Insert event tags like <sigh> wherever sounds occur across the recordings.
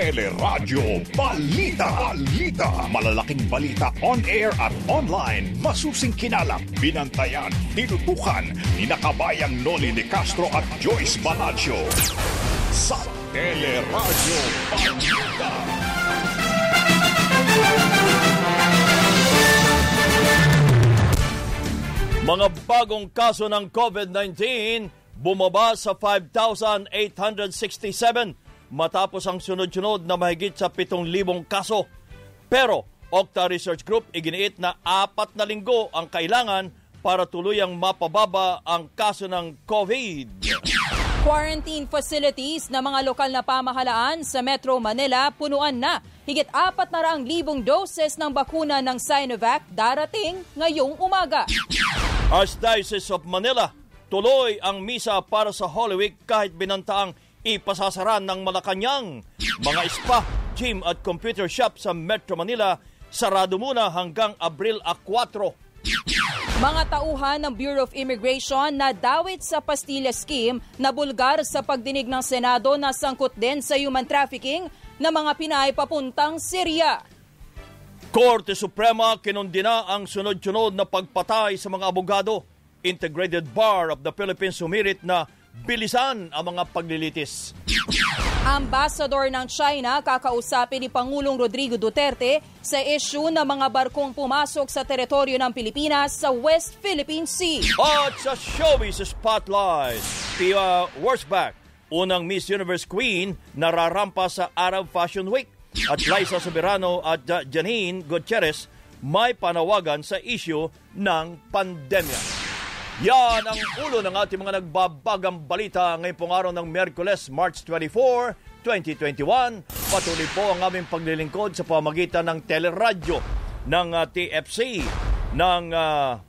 Teleradyo Balita. Balita. Malalaking balita on air at online. Masusing kinalap, binantayan, tinutukan ni nakabayang Noli de Castro at Joyce Balancho. Sa Teleradyo Balita. Mga bagong kaso ng COVID-19 bumaba sa 5,867 matapos ang sunod-sunod na mahigit sa 7,000 kaso. Pero Okta Research Group iginiit na apat na linggo ang kailangan para tuluyang mapababa ang kaso ng COVID. Quarantine facilities ng mga lokal na pamahalaan sa Metro Manila punuan na. Higit apat na raang libong doses ng bakuna ng Sinovac darating ngayong umaga. Archdiocese of Manila, tuloy ang misa para sa Holy Week kahit binantaang ipasasara ng Malacanang. Mga spa, gym at computer shop sa Metro Manila sarado muna hanggang Abril 4. Mga tauhan ng Bureau of Immigration na dawit sa Pastilla Scheme na bulgar sa pagdinig ng Senado na sangkot din sa human trafficking ng mga Pinay papuntang Syria. Korte Suprema kinundina ang sunod-sunod na pagpatay sa mga abogado. Integrated Bar of the Philippines sumirit na bilisan ang mga paglilitis. Ambassador ng China kakausapin ni Pangulong Rodrigo Duterte sa issue ng mga barkong pumasok sa teritoryo ng Pilipinas sa West Philippine Sea. At sa Showbiz Spotlight, Pia Worsback, unang Miss Universe Queen, nararampa sa Arab Fashion Week. At Liza Soberano at Janine Gutierrez may panawagan sa issue ng pandemya. Yan ang ulo ng ating mga nagbabagang balita ngayong pong araw ng Merkules, March 24, 2021. Patuloy po ang aming paglilingkod sa pamagitan ng teleradyo ng uh, TFC, ng uh,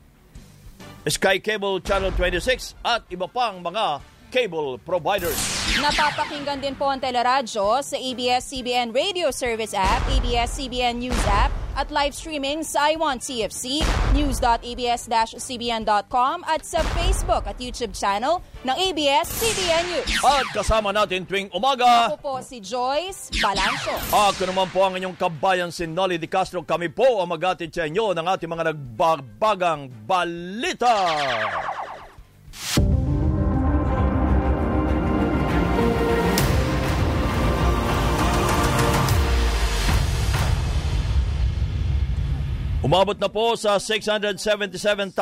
Sky Cable Channel 26 at iba pang mga cable providers. Napapakinggan din po ang teleradyo sa ABS-CBN Radio Service app, ABS-CBN News app, at live streaming sa iWant TFC, news.abs-cbn.com at sa Facebook at YouTube channel ng ABS-CBN News. At kasama natin tuwing umaga, Ako po si Joyce Balancho. ako naman po ang inyong kabayan si Nolly Di Castro. Kami po ang magatid sa inyo ng ating mga nagbabagang balita. Umabot na po sa 677,653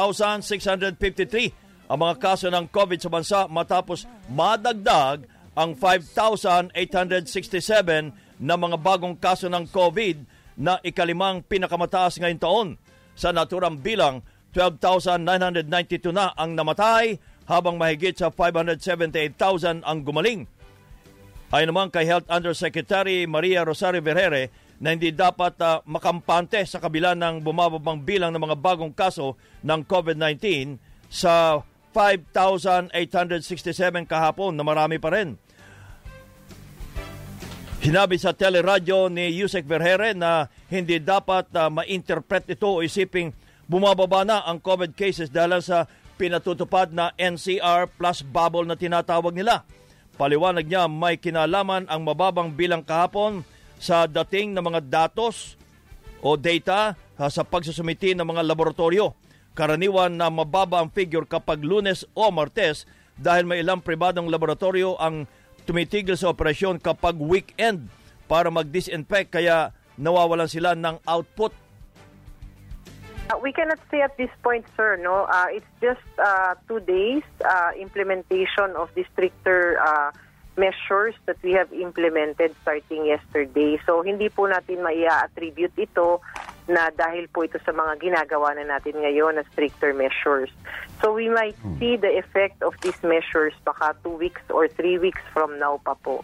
ang mga kaso ng COVID sa bansa matapos madagdag ang 5,867 na mga bagong kaso ng COVID na ikalimang pinakamataas ngayong taon. Sa naturang bilang, 12,992 na ang namatay habang mahigit sa 578,000 ang gumaling. Ayon naman kay Health Undersecretary Maria Rosario Vergere na hindi dapat uh, makampante sa kabila ng bumababang bilang ng mga bagong kaso ng COVID-19 sa 5,867 kahapon na marami pa rin. Hinabi sa teleradyo ni Yusek Vergere na hindi dapat uh, ma-interpret ito o isiping bumababa na ang COVID cases dahil sa pinatutupad na NCR plus bubble na tinatawag nila. Paliwanag niya may kinalaman ang mababang bilang kahapon sa dating ng mga datos o data sa pagsusumiti ng mga laboratorio. Karaniwan na mababa ang figure kapag lunes o martes dahil may ilang pribadong laboratorio ang tumitigil sa operasyon kapag weekend para mag-disinfect kaya nawawalan sila ng output Uh, we cannot say at this point, sir. No, uh, it's just uh, two days uh, implementation of the stricter uh, measures that we have implemented starting yesterday. So hindi po natin maia-attribute ito na dahil po ito sa mga ginagawa na natin ngayon na stricter measures. So we might see the effect of these measures baka two weeks or three weeks from now pa po.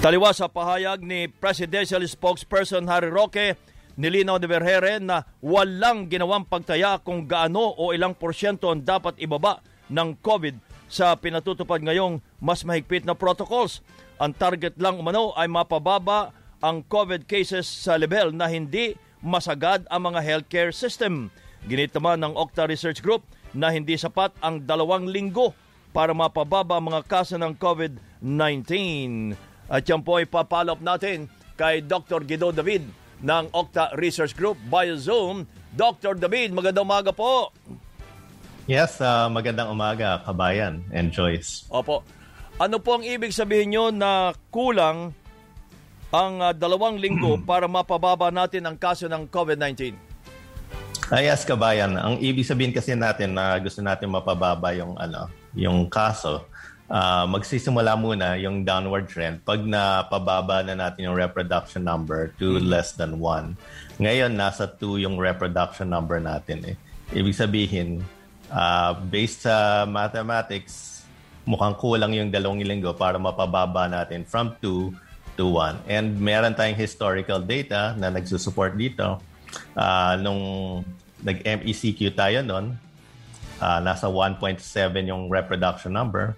Taliwa sa pahayag ni Presidential Spokesperson Harry Roque, nilinaw ni Vergere na walang ginawang pagtaya kung gaano o ilang porsyento ang dapat ibaba ng COVID sa pinatutupad ngayong mas mahigpit na protocols. Ang target lang umano ay mapababa ang COVID cases sa level na hindi masagad ang mga healthcare system. Ginit naman ng Okta Research Group na hindi sapat ang dalawang linggo para mapababa ang mga kaso ng COVID-19. At yan po ay papalop natin kay Dr. Guido David ng Octa Research Group via Zoom. Dr. David, magandang umaga po. Yes, uh, magandang umaga, kabayan and Joyce. Opo. Ano po ang ibig sabihin nyo na kulang ang uh, dalawang linggo <clears throat> para mapababa natin ang kaso ng COVID-19? Uh, yes, kabayan. Ang ibig sabihin kasi natin na gusto natin mapababa yung ano, yung kaso, uh, magsisimula muna yung downward trend pag napababa na natin yung reproduction number to mm-hmm. less than 1. Ngayon, nasa 2 yung reproduction number natin. Eh. Ibig sabihin, uh, based sa mathematics, mukhang kulang yung dalawang linggo para mapababa natin from 2 to 1. And meron tayong historical data na nagsusupport dito. Uh, nung nag-MECQ tayo noon, uh, nasa 1.7 yung reproduction number.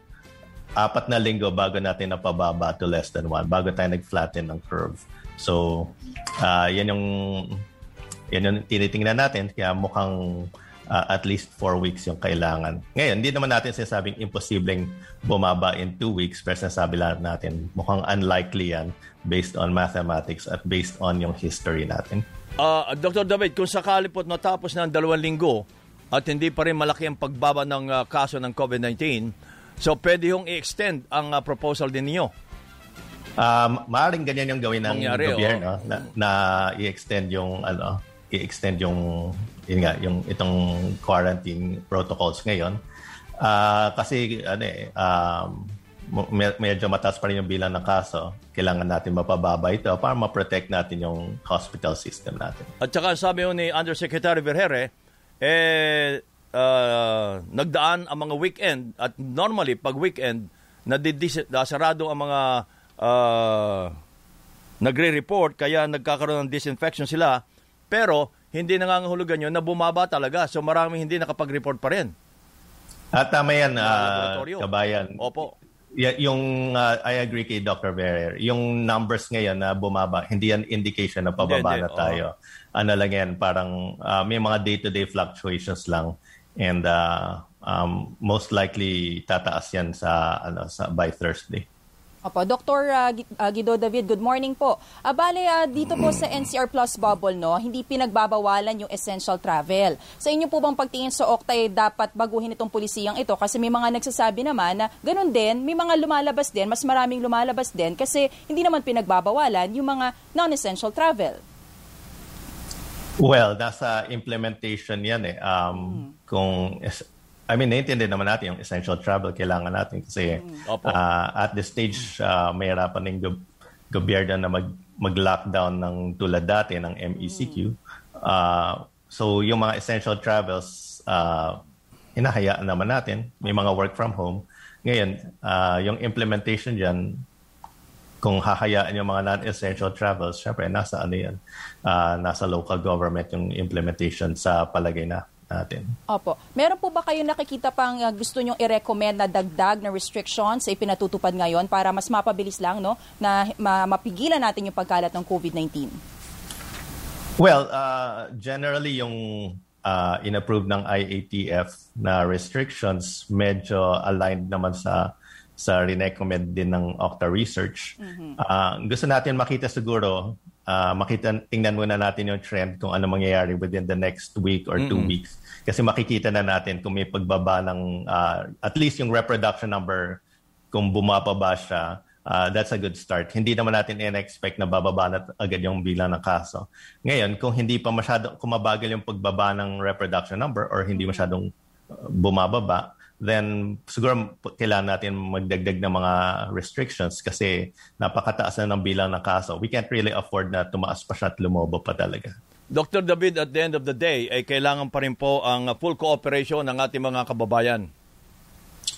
Apat na linggo bago natin napababa to less than 1, bago tayo nag-flatten ng curve. So, uh, yan yung yan yung tinitingnan natin. Kaya mukhang uh, at least 4 weeks yung kailangan. Ngayon, hindi naman natin sinasabing imposibleng bumaba in 2 weeks pero sinasabi lang natin mukhang unlikely yan based on mathematics at based on yung history natin. Uh, ah, Dr. David, kung sakali po natapos na ang dalawang linggo at hindi pa rin malaki ang pagbaba ng uh, kaso ng COVID-19, so pwede yung i-extend ang uh, proposal din niyo? Um, maaaring ganyan yung gawin ng Mangyari, gobyerno oh. na, na i-extend yung ano i-extend yung yun nga yung itong quarantine protocols ngayon. Uh, kasi ano eh um, medyo mataas pa rin yung bilang ng kaso, kailangan natin mapababa ito para ma-protect natin yung hospital system natin. At saka sabi ni Undersecretary Vergere, eh, uh, nagdaan ang mga weekend at normally pag weekend, nadidisarado ang mga uh, nagre-report kaya nagkakaroon ng disinfection sila. Pero hindi nangangahulugan yun na bumaba talaga. So maraming hindi nakapag-report pa rin. At tama yan, uh, kabayan. Opo. Y- yung, uh, I agree kay Dr. Ferrer, yung numbers ngayon na bumaba, hindi yan indication na pababa hindi, na tayo. Oh. Ano lang yan, parang uh, may mga day-to-day fluctuations lang. And uh, um, most likely tataas yan sa, ano, sa by Thursday. Opo, Dr. Uh, uh, Guido David, good morning po. Uh, bale, uh, dito po sa NCR Plus Bubble, no, hindi pinagbabawalan yung essential travel. Sa inyo po bang pagtingin sa Oktay, dapat baguhin itong pulisiyang ito? Kasi may mga nagsasabi naman na ganun din, may mga lumalabas din, mas maraming lumalabas din kasi hindi naman pinagbabawalan yung mga non-essential travel. Well, nasa implementation yan eh. Um, hmm. Kung I mean, naiintindihan naman natin yung essential travel kailangan natin kasi uh, at this stage, uh, may harapan ng gob- gobyerno na mag, mag-lockdown ng tulad dati ng MECQ. Uh, so, yung mga essential travels, uh, hinahayaan naman natin. May mga work from home. Ngayon, uh, yung implementation dyan, kung hahayaan yung mga non-essential travels, syempre, nasa ano yan, uh, nasa local government yung implementation sa palagay na natin. Opo. Meron po ba kayo nakikita pang uh, gusto nyong i-recommend na dagdag na restrictions sa ipinatutupad ngayon para mas mapabilis lang no na ma- mapigilan natin yung pagkalat ng COVID-19? Well, uh, generally yung uh, inapprove ng IATF na restrictions medyo aligned naman sa sa recommend din ng Octa Research. Mm-hmm. Uh, gusto natin makita siguro, uh, makita, tingnan muna natin yung trend kung ano mangyayari within the next week or mm-hmm. two weeks kasi makikita na natin kung may pagbaba ng uh, at least yung reproduction number kung bumaba ba siya uh, that's a good start. Hindi naman natin in-expect na bababa na agad yung bilang ng kaso. Ngayon, kung hindi pa masyado, kung mabagal yung pagbaba ng reproduction number or hindi masyadong uh, bumababa, then siguro kailangan natin magdagdag ng mga restrictions kasi napakataas na ng bilang ng kaso. We can't really afford na tumaas pa siya at lumobo pa talaga. Dr. David, at the end of the day, ay kailangan pa rin po ang full cooperation ng ating mga kababayan.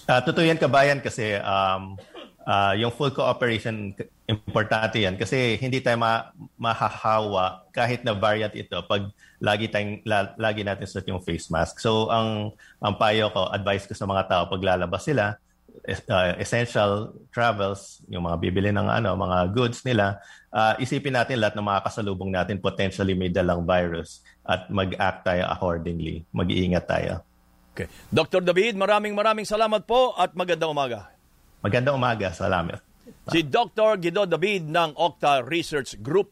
Uh, totoo yan, kabayan, kasi um, uh, yung full cooperation, importante yan. Kasi hindi tayo ma- mahahawa kahit na variant ito pag lagi, tayong, la- lagi natin suot yung face mask. So, ang, ang payo ko, advice ko sa mga tao pag lalabas sila, uh, essential travels, yung mga bibili ng ano, mga goods nila, uh, isipin natin lahat ng mga kasalubong natin potentially may dalang virus at mag-act tayo accordingly. Mag-iingat tayo. Okay. Dr. David, maraming maraming salamat po at magandang umaga. Magandang umaga. Salamat. Si Dr. Guido David ng Octa Research Group.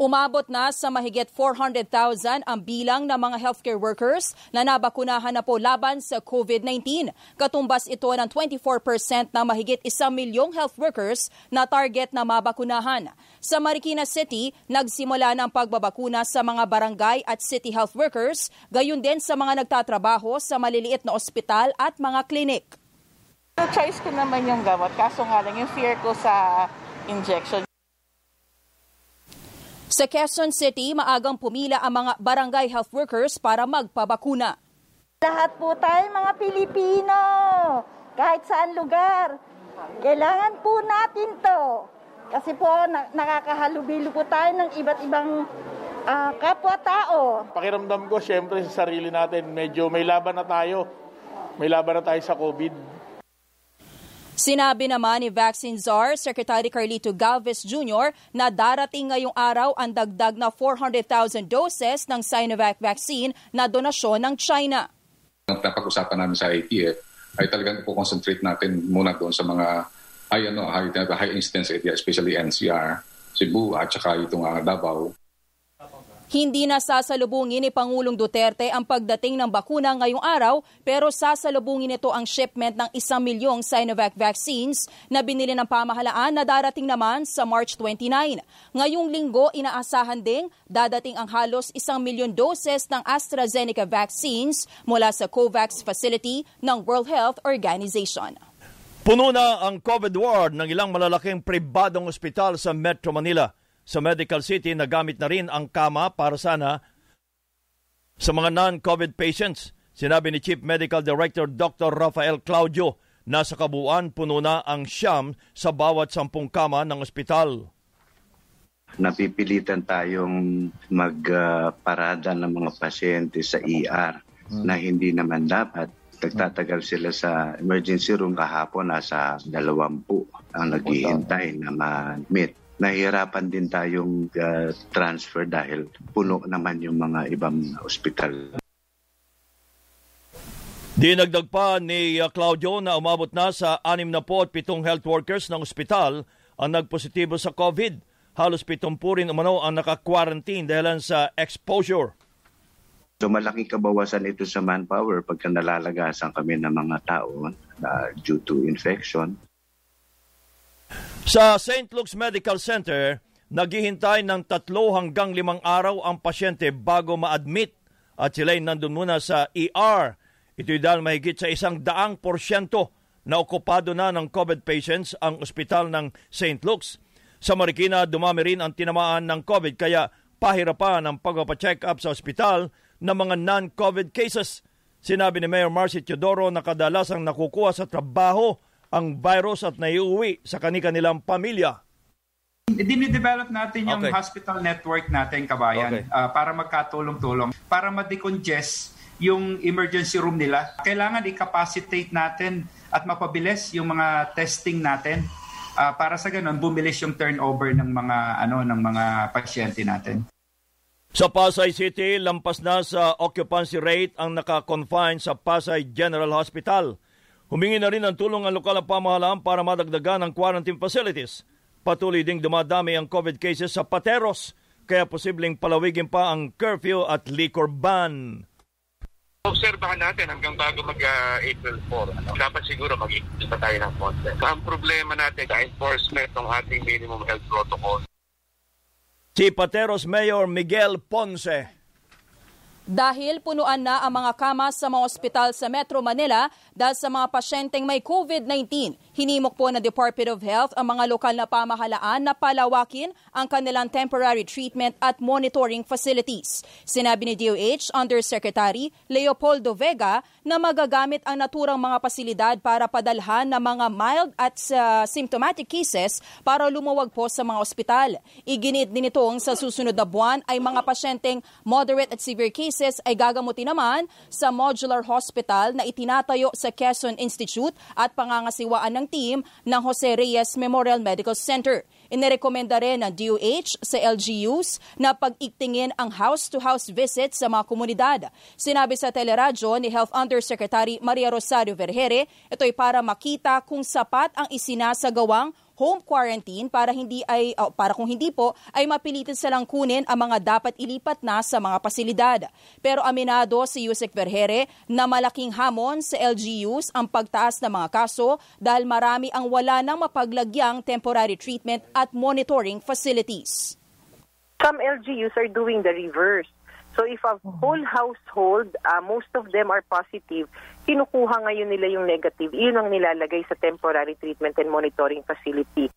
Umabot na sa mahigit 400,000 ang bilang ng mga healthcare workers na nabakunahan na po laban sa COVID-19. Katumbas ito ng 24% na mahigit isang milyong health workers na target na mabakunahan. Sa Marikina City, nagsimula ng pagbabakuna sa mga barangay at city health workers, gayon din sa mga nagtatrabaho sa maliliit na ospital at mga klinik. Choice ko naman yung gamot, kaso nga lang yung fear ko sa injection. Sa Quezon City, maagang pumila ang mga barangay health workers para magpabakuna. Lahat po tayo mga Pilipino, kahit saan lugar, kailangan po natin to. Kasi po na- nakakahalubilo po tayo ng iba't ibang ah, kapwa-tao. Pakiramdam ko, syempre sa sarili natin, medyo may laban na tayo. May laban na tayo sa COVID. Sinabi naman ni Vaccine Czar Secretary Carlito Galvez Jr. na darating ngayong araw ang dagdag na 400,000 doses ng Sinovac vaccine na donasyon ng China. Ang napag-usapan namin sa ITF ay talagang po-concentrate natin muna doon sa mga high, ano, high, high incidence area, especially NCR, Cebu at saka itong uh, Davao. Hindi na sasalubungin ni Pangulong Duterte ang pagdating ng bakuna ngayong araw pero sasalubungin nito ang shipment ng isang milyong Sinovac vaccines na binili ng pamahalaan na darating naman sa March 29. Ngayong linggo, inaasahan ding dadating ang halos isang milyon doses ng AstraZeneca vaccines mula sa COVAX facility ng World Health Organization. Puno na ang COVID ward ng ilang malalaking pribadong ospital sa Metro Manila. Sa Medical City, nagamit na rin ang kama para sana sa mga non-COVID patients. Sinabi ni Chief Medical Director Dr. Rafael Claudio na sa kabuuan puno na ang siyam sa bawat sampung kama ng ospital. napipilitan tayong magparada ng mga pasyente sa ER na hindi naman dapat. Nagtatagal sila sa emergency room kahapon nasa dalawampu ang naghihintay na ma-admit. Nahihirapan din tayong uh, transfer dahil puno naman yung mga ibang ospital. Dinagdag pa ni uh, Claudio na umabot na sa 67 health workers ng ospital ang nagpositibo sa COVID. Halos 70 rin umano ang naka-quarantine dahil sa exposure. So malaking kabawasan ito sa manpower pagka nalalagasan kami ng mga tao uh, due to infection. Sa St. Luke's Medical Center, naghihintay ng tatlo hanggang limang araw ang pasyente bago ma-admit at sila'y nandun muna sa ER. Ito'y dahil mahigit sa isang daang porsyento na okupado na ng COVID patients ang ospital ng St. Luke's. Sa Marikina, dumami rin ang tinamaan ng COVID kaya pahirapan ang pagpapacheck up sa ospital ng mga non-COVID cases. Sinabi ni Mayor Marcy Teodoro na kadalasang nakukuha sa trabaho ang virus at naiuwi sa kanilang pamilya. Dinidevelop natin yung Okay. hospital network natin, kabayan, Okay. ah, para magkatulong-tulong, para ma-decongest yung emergency room nila. Kailangan i-capacitate natin at mapabilis yung mga testing natin ah, para sa ganun bumilis yung turnover ng mga ano ng mga pasyente natin. Sa Pasay City, lampas na sa occupancy rate ang naka-confine sa Pasay General Hospital. Humingi na rin ng tulong ang lokal na pamahalaan para madagdagan ang quarantine facilities. Patuloy ding dumadami ang COVID cases sa Pateros, kaya posibleng palawigin pa ang curfew at liquor ban. Obserbahan natin hanggang bago mag-April 4. Ano, dapat siguro mag-ikot pa tayo ng konti. Ang problema natin sa enforcement ng ating minimum health protocol. Si Pateros Mayor Miguel Ponce. Dahil punuan na ang mga kama sa mga ospital sa Metro Manila dahil sa mga pasyenteng may COVID-19, hinimok po ng Department of Health ang mga lokal na pamahalaan na palawakin ang kanilang temporary treatment at monitoring facilities. Sinabi ni DOH Undersecretary Leopoldo Vega na magagamit ang naturang mga pasilidad para padalhan ng mga mild at uh, symptomatic cases para lumuwag po sa mga ospital. Iginit din itong sa susunod na buwan ay mga pasyenteng moderate at severe cases ay gagamutin naman sa modular hospital na itinatayo sa Quezon Institute at pangangasiwaan ng team ng Jose Reyes Memorial Medical Center. Inirekomenda rin ng DOH sa LGUs na pag-iktingin ang house-to-house visit sa mga komunidad. Sinabi sa teleradyo ni Health Undersecretary Maria Rosario Vergere, ito'y para makita kung sapat ang isinasagawang home quarantine para hindi ay oh, para kung hindi po ay mapilitin silang kunin ang mga dapat ilipat na sa mga pasilidad. Pero aminado si Yusek Vergere na malaking hamon sa LGUs ang pagtaas ng mga kaso dahil marami ang wala nang mapaglagyang temporary treatment at monitoring facilities. Some LGUs are doing the reverse. So if a whole household, uh, most of them are positive, kinukuha ngayon nila yung negative. Iyon ang nilalagay sa temporary treatment and monitoring facility.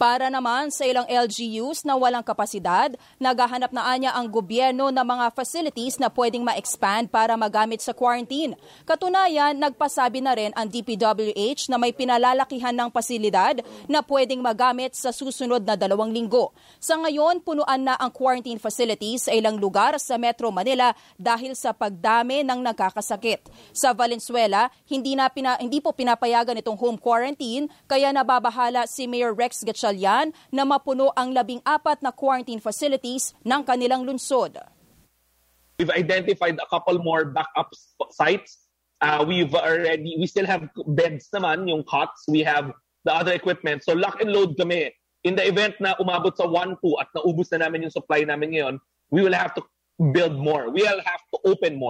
Para naman sa ilang LGUs na walang kapasidad, naghahanap na anya ang gobyerno ng mga facilities na pwedeng ma-expand para magamit sa quarantine. Katunayan, nagpasabi na rin ang DPWH na may pinalalakihan ng pasilidad na pwedeng magamit sa susunod na dalawang linggo. Sa ngayon, punuan na ang quarantine facilities sa ilang lugar sa Metro Manila dahil sa pagdami ng nagkakasakit. Sa Valenzuela, hindi, na pina, hindi po pinapayagan itong home quarantine kaya nababahala si Mayor Rex Gatchalian na mapuno ang labing apat na quarantine facilities ng kanilang lungsod. We've identified a couple more backup sites. Uh, we've already, we still have beds naman, yung cots. We have the other equipment. So lock and load kami. In the event na umabot sa 1-2 at naubos na namin yung supply namin ngayon, we will have to build more. We will have to open more.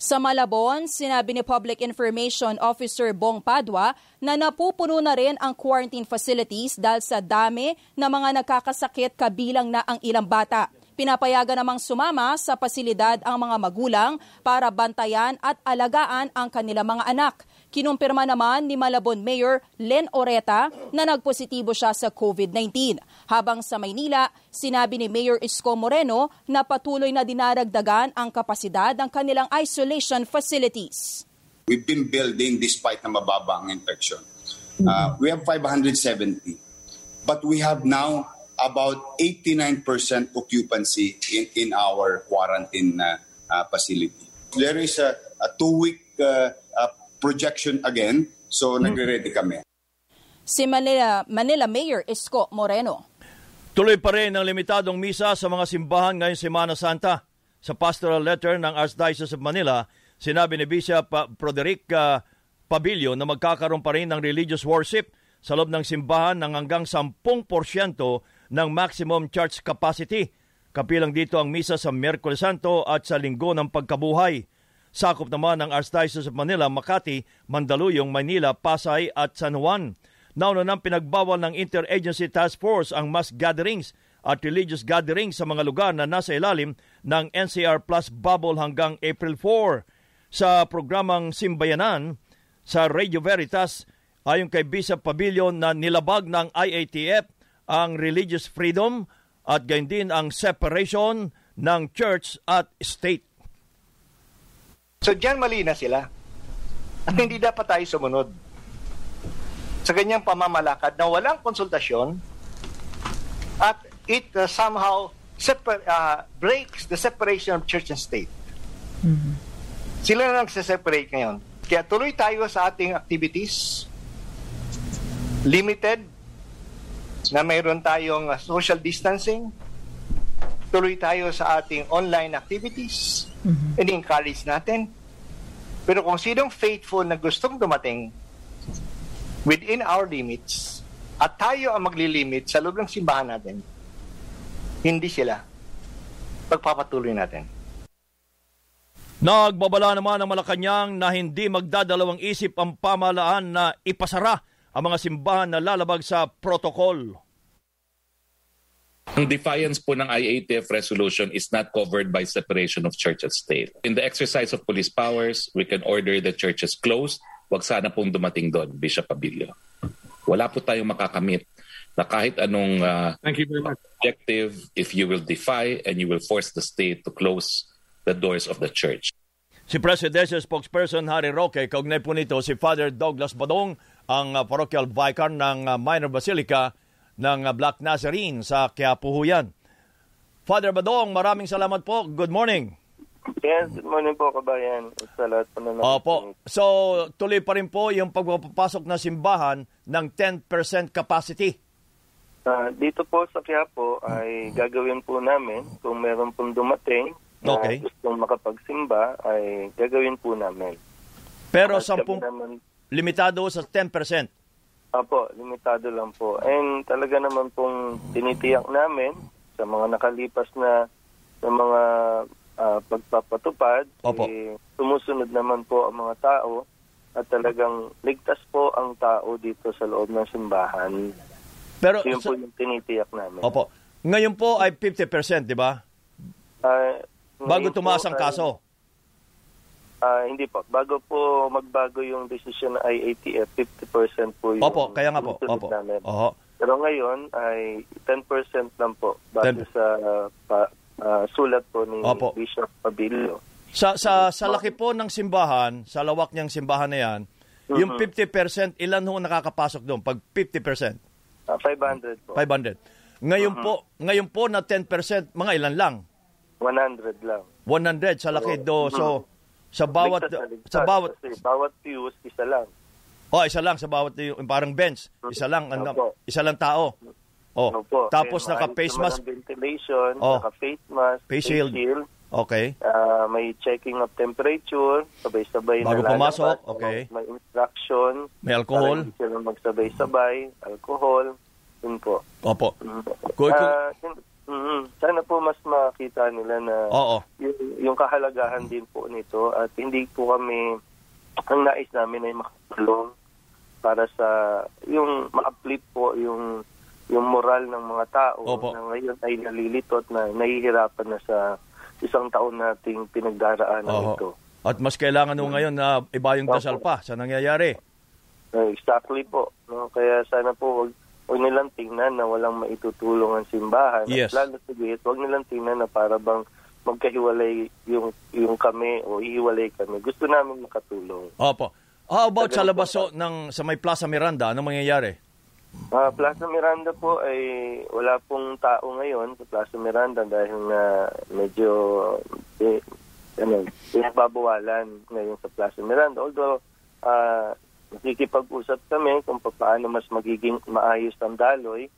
Sa Malabon, sinabi ni Public Information Officer Bong Padua na napupuno na rin ang quarantine facilities dahil sa dami na mga nakakasakit kabilang na ang ilang bata. Pinapayagan namang sumama sa pasilidad ang mga magulang para bantayan at alagaan ang kanilang mga anak. Kinumpirma naman ni Malabon Mayor Len Oreta na nagpositibo siya sa COVID-19. Habang sa Maynila, sinabi ni Mayor Isko Moreno na patuloy na dinaragdagan ang kapasidad ng kanilang isolation facilities. We've been building despite na mababa ang infection. Uh, we have 570. But we have now about 89% occupancy in, in our quarantine uh, uh, facility. There is a, a two-week uh, uh, projection again, so mm-hmm. nagre-ready kami. Si Manila, Manila Mayor Isko Moreno. Tuloy pa rin ang limitadong misa sa mga simbahan ngayong Semana Santa. Sa pastoral letter ng Archdiocese of Manila, sinabi ni Bishop Broderick uh, Pabilio na magkakaroon pa rin ng religious worship sa loob ng simbahan ng hanggang 10% ng maximum church capacity. Kapilang dito ang misa sa Miyerkules Santo at sa Linggo ng Pagkabuhay. Sakop naman ng Archdiocese of Manila, Makati, Mandaluyong, Manila, Pasay at San Juan. Nauna nang pinagbawal ng Interagency Task Force ang mass gatherings at religious gatherings sa mga lugar na nasa ilalim ng NCR Plus bubble hanggang April 4. Sa programang Simbayanan sa Radio Veritas, ayon kay Bishop Pavilion na nilabag ng IATF ang religious freedom at gayon din ang separation ng church at state. So diyan mali na sila. At hindi dapat tayo sumunod sa ganyang pamamalakad na walang konsultasyon at it uh, somehow separ- uh, breaks the separation of church and state. Mm-hmm. Sila na nagse-separate ngayon. Kaya tuloy tayo sa ating activities. Limited na mayroon tayong uh, social distancing. Tuloy tayo sa ating online activities. Mm-hmm. encourage natin. Pero kung sinong faithful na gustong dumating within our limits at tayo ang maglilimit sa loob ng simbahan natin, hindi sila. Pagpapatuloy natin. Nagbabala naman ng Malacanang na hindi magdadalawang isip ang pamahalaan na ipasara ang mga simbahan na lalabag sa protocol. Ang defiance po ng IATF resolution is not covered by separation of church and state. In the exercise of police powers, we can order the churches closed. Huwag sana pong dumating doon, Bishop Abilio. Wala po tayong makakamit na kahit anong uh, Thank you very much. objective if you will defy and you will force the state to close the doors of the church. Si Presidential Spokesperson Harry Roque, kaugnay po nito si Father Douglas Badong, ang uh, parochial vicar ng uh, Minor Basilica ng Black Nazarene sa Quiapo-Huyan. Father Badong, maraming salamat po. Good morning. Yes, good morning po kabayan. Sa lahat po na Opo. So, tuloy pa rin po yung pagpapasok na simbahan ng 10% capacity. Ah, dito po sa Quiapo ay gagawin po namin kung meron pong dumating na Okay. gustong makapagsimba ay gagawin po namin. Pero At kami 10 naman, limitado sa 10%. Apo, limitado lang po. And talaga naman pong tinitiyak namin sa mga nakalipas na na mga ah, pagpapatupad, Opo. eh, sumusunod naman po ang mga tao at talagang ligtas po ang tao dito sa loob ng simbahan. Pero Yun sa- po yung tinitiyak namin. Opo. Ngayon po ay 50%, di ba? Ah, Bago tumaas ang ay- Ah, hindi po. Bago po magbago yung desisyon ng IATF, 50% po yung Opo, kaya nga po. Opo. namin. Oho. Pero ngayon ay 10% lang po base 10. sa pa, ah, sulat po ni Opo. Bishop Pabilio. Sa sa sa laki po ng simbahan, sa lawak niyang simbahan na 'yan, yung Mhm. 50% ilan ho nakakapasok doon pag 50%? Ah, 500 po. 500. Ngayon Mhm. po, ngayon po na 10%, mga ilan lang? 100 lang. 100 sa laki do. So sa bawat Ligtas na ligtas sa bawat Kasi bawat fuse, isa lang. Oh, isa lang sa bawat yung parang bench. Isa lang ano, Opo. isa lang tao. Oh. Opo. Tapos And naka face mask. ventilation, Oh. naka face mask, Face shield. Okay. Ah, may checking of temperature, sabay-sabay Bago na pumasok, lalabas. okay. May instruction. May alcohol. Hindi sila magsabay-sabay, alcohol. Yun po. Opo. Mm. Kung- kung- Ah, yun- mm, sana po mas makita nila na Oo. yung, yung kahalagahan din po nito at hindi po kami ang nais namin ay makatulong para sa yung ma-uplift po yung yung moral ng mga tao Opo. na ngayon ay nalilitot na nahihirapan na sa isang taon nating pinagdaraanan Oo. ito. At mas kailangan ho ngayon na iba yung dasal pa sa nangyayari. Uh, exactly po. No? Kaya sana po wag, wag nilang tingnan na walang maitutulong ang simbahan. Yes. At lalo sa gihit, wag nilang tingnan na para bang magkahiwalay yung yung kami o ihiwalay kami. Gusto namin makatulong. Opo. How about sa labas ho ng sa may Plaza Miranda, ano mangyayari? Ah, Plaza Miranda po ay wala pong tao ngayon sa Plaza Miranda dahil na medyo eh, ano, pinababawalan ngayon sa Plaza Miranda. Although ah nakikipag-usap kami kung paano mas magiging maayos ang daloy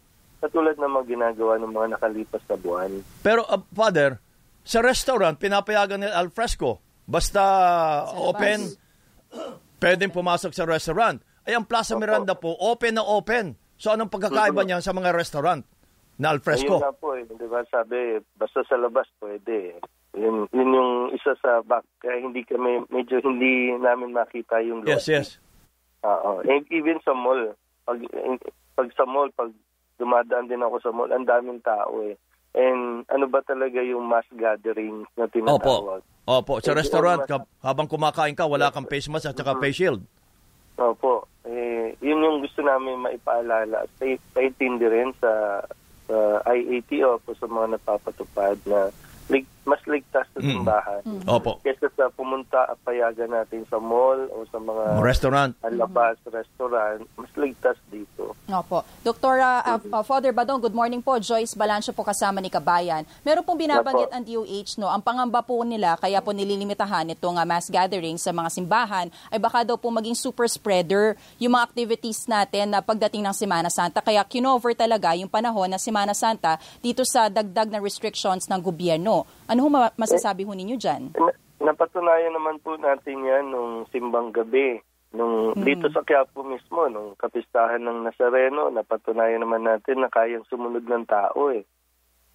katulad ng mga ginagawa ng mga nakalipas na buwan. Pero uh, Father, sa restaurant pinapayagan nila al fresco. Basta open, pwedeng pumasok sa restaurant. Ay ang Plaza Miranda po, open na open. So anong pagkakaiba niyan sa mga restaurant na al Ayun fresco? nga po eh, di ba sabi, basta sa labas pwede. Yun, yun yung isa sa back. Kaya hindi kami, medyo hindi namin makita yung Yes, yes. Oo. And even sa mall, pag, pag sa mall, pag dumadaan din ako sa mall, ang daming tao eh. And ano ba talaga yung mass gatherings na Opo. tinatawag? Opo, sa Eh, restaurant, mas- ka, habang kumakain ka, wala kang face mask at saka face shield. Opo. Eh, yun yung gusto namin maipaalala at pa- paintindi rin sa, sa IATO po sa mga napapatupad na lig, mas ligtas sa Mm. simbahan. Opo. Kesa sa pumunta at payagan natin sa mall o sa mga Restaurant. labas, restaurant, mas ligtas dito. Opo. Dr. uh, uh, Father Badong, good morning po. Joyce Balancio po kasama ni Kabayan. Meron pong binabanggit Opo. ang DOH, no? Ang pangamba po nila, kaya po nililimitahan itong uh, mass gathering sa mga simbahan, ay baka daw po maging super spreader yung mga activities natin na pagdating ng Semana Santa. Kaya kinover talaga yung panahon ng Semana Santa dito sa dagdag na restrictions ng gobyerno. Ano ho ma- masasabi ho ninyo dyan? Na- napatunayan naman po natin yan nung simbang gabi. Nung Mm. dito sa Quiapo mismo, nung kapistahan ng Nazareno, napatunayan naman natin na kayang sumunod ng tao eh.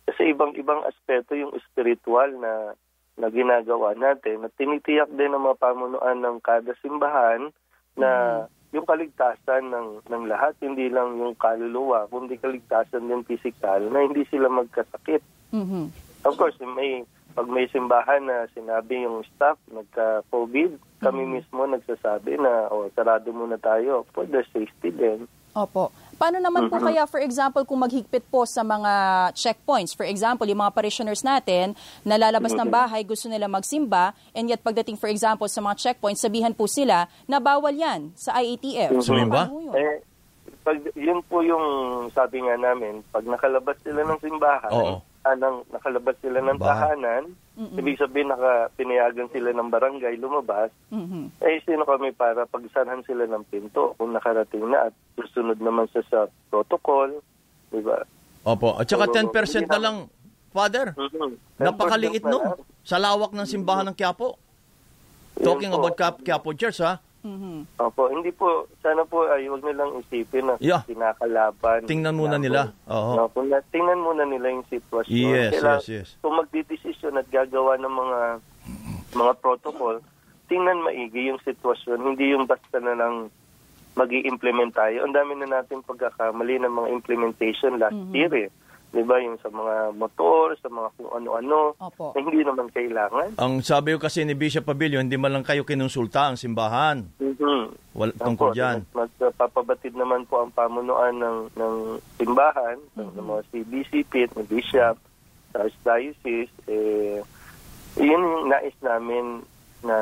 Kasi ibang-ibang aspeto yung spiritual na na ginagawa natin. At tinitiyak din ng mga pamunuan ng kada simbahan na yung kaligtasan ng ng lahat, hindi lang yung kaluluwa, kundi kaligtasan din physical na hindi sila magkasakit. Mhm. Of course, may pag may simbahan na sinabi yung staff nagka-COVID, kami mismo nagsasabi na oh, sarado muna tayo for their safety din. Opo. Paano naman po Mhm. kaya, for example, kung maghigpit po sa mga checkpoints? For example, yung mga parishioners natin, nalalabas ng Mhm. bahay, gusto nila magsimba, and yet pagdating, for example, sa mga checkpoints, sabihan po sila na bawal yan sa IATF. Mhm. Paano po yun? Eh, pag, yun po yung sabi nga namin, pag nakalabas sila ng simbahan, Oo. Anang nakalabas sila ng tahanan, Mm-mm. ibig sabihin naka, pinayagan sila ng barangay lumabas, Mhm. eh sino kami para pagsanhan sila ng pinto kung nakarating na at susunod naman sa sa protocol Di ba? Opo. At saka So, 10% na lang, Father. Mhm. Napakaliit 10% na nun. lang. Sa lawak ng simbahan ng Quiapo. Talking po. about Quiapo, Quiapo Church, ha? Opo, hindi po, sana po ay huwag nilang isipin na Yeah. kinakalaban. Tingnan muna nila. Oo. Opo, na, tingnan muna nila yung sitwasyon. Yes, Kailangan- yes, yes. Kung magdidesisyon at gagawa ng mga mga protocol, tingnan maigi yung sitwasyon, hindi yung basta na lang mag implement tayo. Ang dami na natin pagkakamali ng mga implementation last year eh. Di ba? Yung sa mga motor, sa mga kung ano-ano, Opo. na hindi naman kailangan. Ang sabi ko kasi ni Bishop Pabilio, hindi man lang kayo kinonsulta ang simbahan. Mhm. Wal, tungkol dyan. Mas, papabatid naman po ang pamunuan ng ng simbahan, ng, ng mga CBCP at ng bishop, sa archdiocese, eh, yun yung nais namin na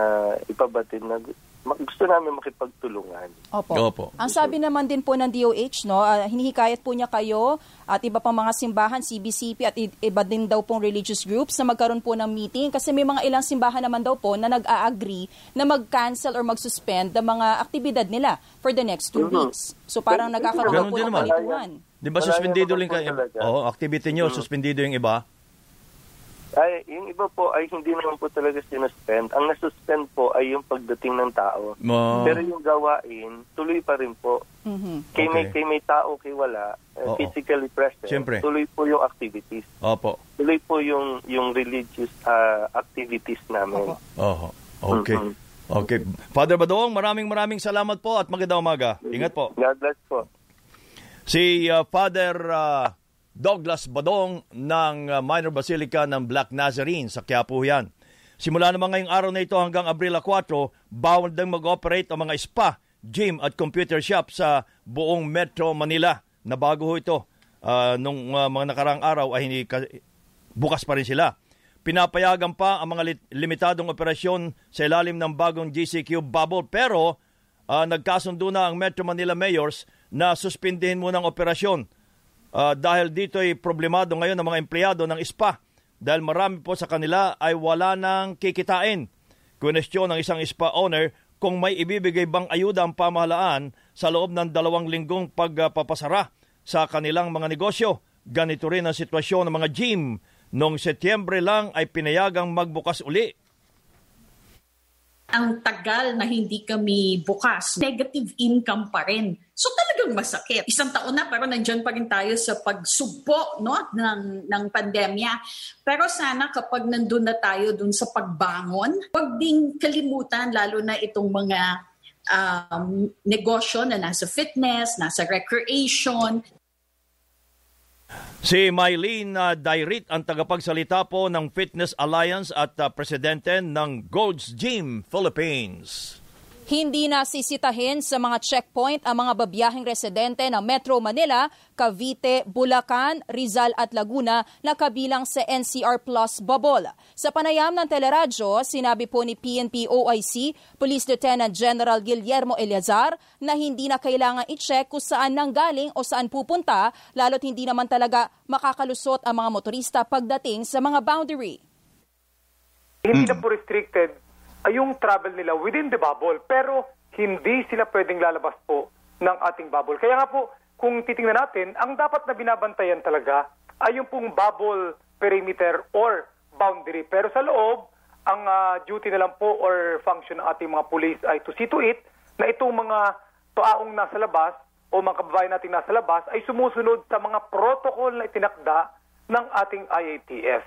ipabatid na gusto namin makipagtulungan. Opo. Opo. Ang sabi naman din po ng DOH, no, ah, hinihikayat po niya kayo at iba pang mga simbahan, CBCP at iba din daw pong religious groups na magkaroon po ng meeting kasi may mga ilang simbahan naman daw po na nag-a-agree na mag-cancel or mag-suspend ng mga aktibidad nila for the next two Mhm. weeks. So parang nagkakaroon po ng kalituhan. Di ba suspendido po kayo? Oo, activity nyo, suspendido yung iba. Ay, yung iba po ay hindi naman po talaga sinuspend. Ang nasuspend po ay yung pagdating ng tao. Ma- Pero yung gawain, tuloy pa rin po. Kay, may, Okay. kay may tao, kay wala, uh, Oo. physically present, Siyempre. tuloy po yung activities. Opo. Tuloy po yung yung religious uh, activities namin. Oho. Okay. Mhm. Okay. Father Badong, maraming maraming salamat po at magandang umaga. Ingat po. God bless po. Si uh, Father uh, Douglas Badong ng uh, Minor Basilica ng Black Nazarene sa Quiapo yan. Simula naman ngayong araw na ito hanggang Abril 4, bawal dang mag-operate ang mga spa, gym at computer shop sa buong Metro Manila. Na bago ho ito. Uh, nung uh, mga nakarang araw ay hindi ka- bukas pa rin sila. Pinapayagan pa ang mga lit- limitadong operasyon sa ilalim ng bagong GCQ bubble pero ah, nagkasundo na ang Metro Manila mayors na suspindihin muna ang operasyon Ah, dahil dito ay problemado ngayon ng mga empleyado ng spa dahil marami po sa kanila ay wala nang kikitain. Question ng isang spa owner kung may ibibigay bang ayuda ang pamahalaan sa loob ng dalawang linggong pagpapasara sa kanilang mga negosyo. Ganito rin ang sitwasyon ng mga gym. Noong Setyembre lang ay pinayagang magbukas uli. Ang tagal na hindi kami bukas, negative income pa rin. So talagang masakit. Isang taon na pero nandiyan pa rin tayo sa pagsugpo no, ng, ng pandemya. Pero sana kapag nandun na tayo dun sa pagbangon, huwag ding kalimutan lalo na itong mga um, negosyo na nasa fitness, nasa recreation, Si Mylene uh, Dairit ang tagapagsalita po ng Fitness Alliance at uh, presidente ng Gold's Gym Philippines. Hindi na sisitahin sa mga checkpoint ang mga babiyahing residente ng Metro Manila, Cavite, Bulacan, Rizal at Laguna na kabilang sa NCR Plus bubble. Sa panayam ng teleradyo, sinabi po ni PNP OIC Police Lieutenant General Guillermo Eleazar na hindi na kailangan i-check kung saan nanggaling o saan pupunta lalo't hindi naman talaga makakalusot ang mga motorista pagdating sa mga boundary. Hindi na po restricted yung travel nila within the bubble pero hindi sila pwedeng lalabas po ng ating bubble. Kaya nga po, kung titingnan natin, ang dapat na binabantayan talaga ay yung pong bubble perimeter or boundary. Pero sa loob, ang ah, duty na lang po or function ng ating mga police ay to see to it na itong mga taong nasa labas o mga kababayan natin nasa labas ay sumusunod sa mga protocol na itinakda ng ating IATF.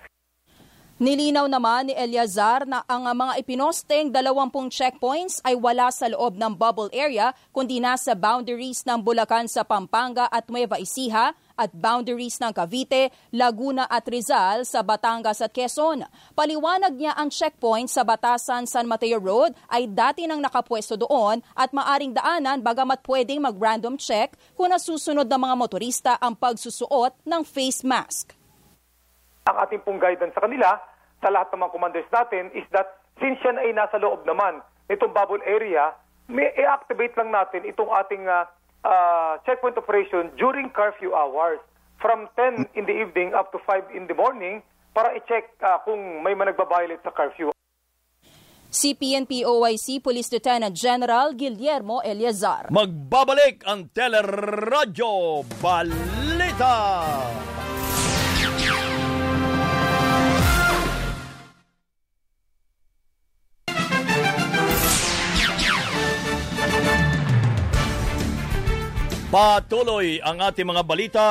Nilinaw naman ni Eliazar na ang mga ipinosteng 20 checkpoints ay wala sa loob ng bubble area kundi nasa boundaries ng Bulacan sa Pampanga at Nueva Ecija at boundaries ng Cavite, Laguna at Rizal sa Batangas at Quezon. Paliwanag niya ang checkpoint sa Batasan San Mateo Road ay dati nang nakapwesto doon at maaring daanan bagamat pwedeng mag-random check kung nasusunod ng mga motorista ang pagsusuot ng face mask. Ang ating pong guidance sa kanila, sa lahat ng mga commanders natin, is that since yan ay nasa loob naman nitong bubble area, may i-activate lang natin itong ating ah, ah, checkpoint operation during curfew hours from 10 in the evening up to 5 in the morning para i-check ah, kung may managbabiolate sa curfew. Si PNP OIC Police Lieutenant General Guillermo Eliazar. Magbabalik ang Teleradyo Balita Patuloy ang ating mga balita.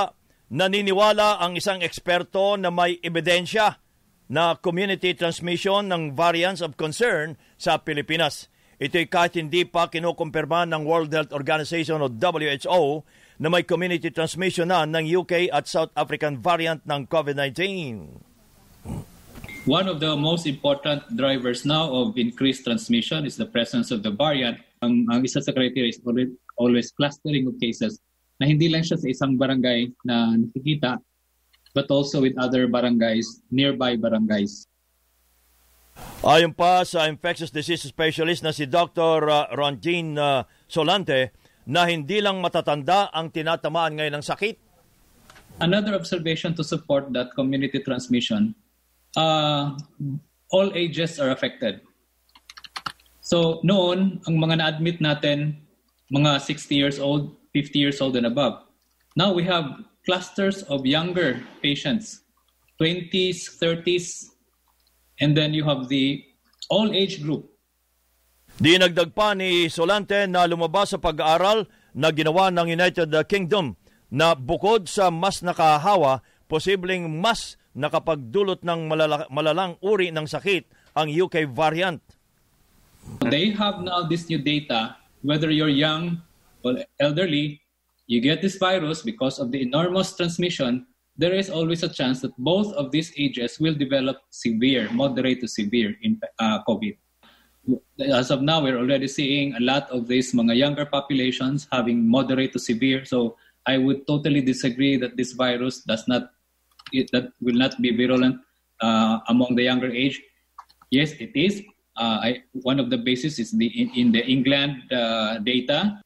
Naniniwala ang isang eksperto na may ebidensya na community transmission ng variants of concern sa Pilipinas. Ito'y kahit hindi pa kinukumpirma ng World Health Organization o WHO na may community transmission na ng UK at South African variant ng COVID-19. One of the most important drivers now of increased transmission is the presence of the variant. Ang, ang isa sa criteria is always, always clustering of cases na hindi lang siya sa isang barangay na nakikita but also with other barangays, nearby barangays. Ayon pa sa infectious disease specialist na si Dr. Uh, Ronjin uh, Solante na hindi lang matatanda ang tinatamaan ngayon ng sakit. Another observation to support that community transmission, uh, all ages are affected. So noon, ang mga na-admit natin, mga 60 years old, 50 years old and above. Now we have clusters of younger patients, 20s, 30s, and then you have the all age group. Dinagdag pa ni Solante na lumabas sa pag-aaral na ginawa ng United Kingdom na bukod sa mas nakahawa, posibleng mas nakapagdulot ng malala- malalang uri ng sakit ang UK variant. They have now this new data, whether you're young or elderly, you get this virus because of the enormous transmission, there is always a chance that both of these ages will develop severe, moderate to severe in, uh, COVID. As of now, we're already seeing a lot of these mga younger populations having moderate to severe. So I would totally disagree that this virus does not, it, that will not be virulent uh, among the younger age. Yes, it is. Uh, I, one of the basis is the in, in the England uh, data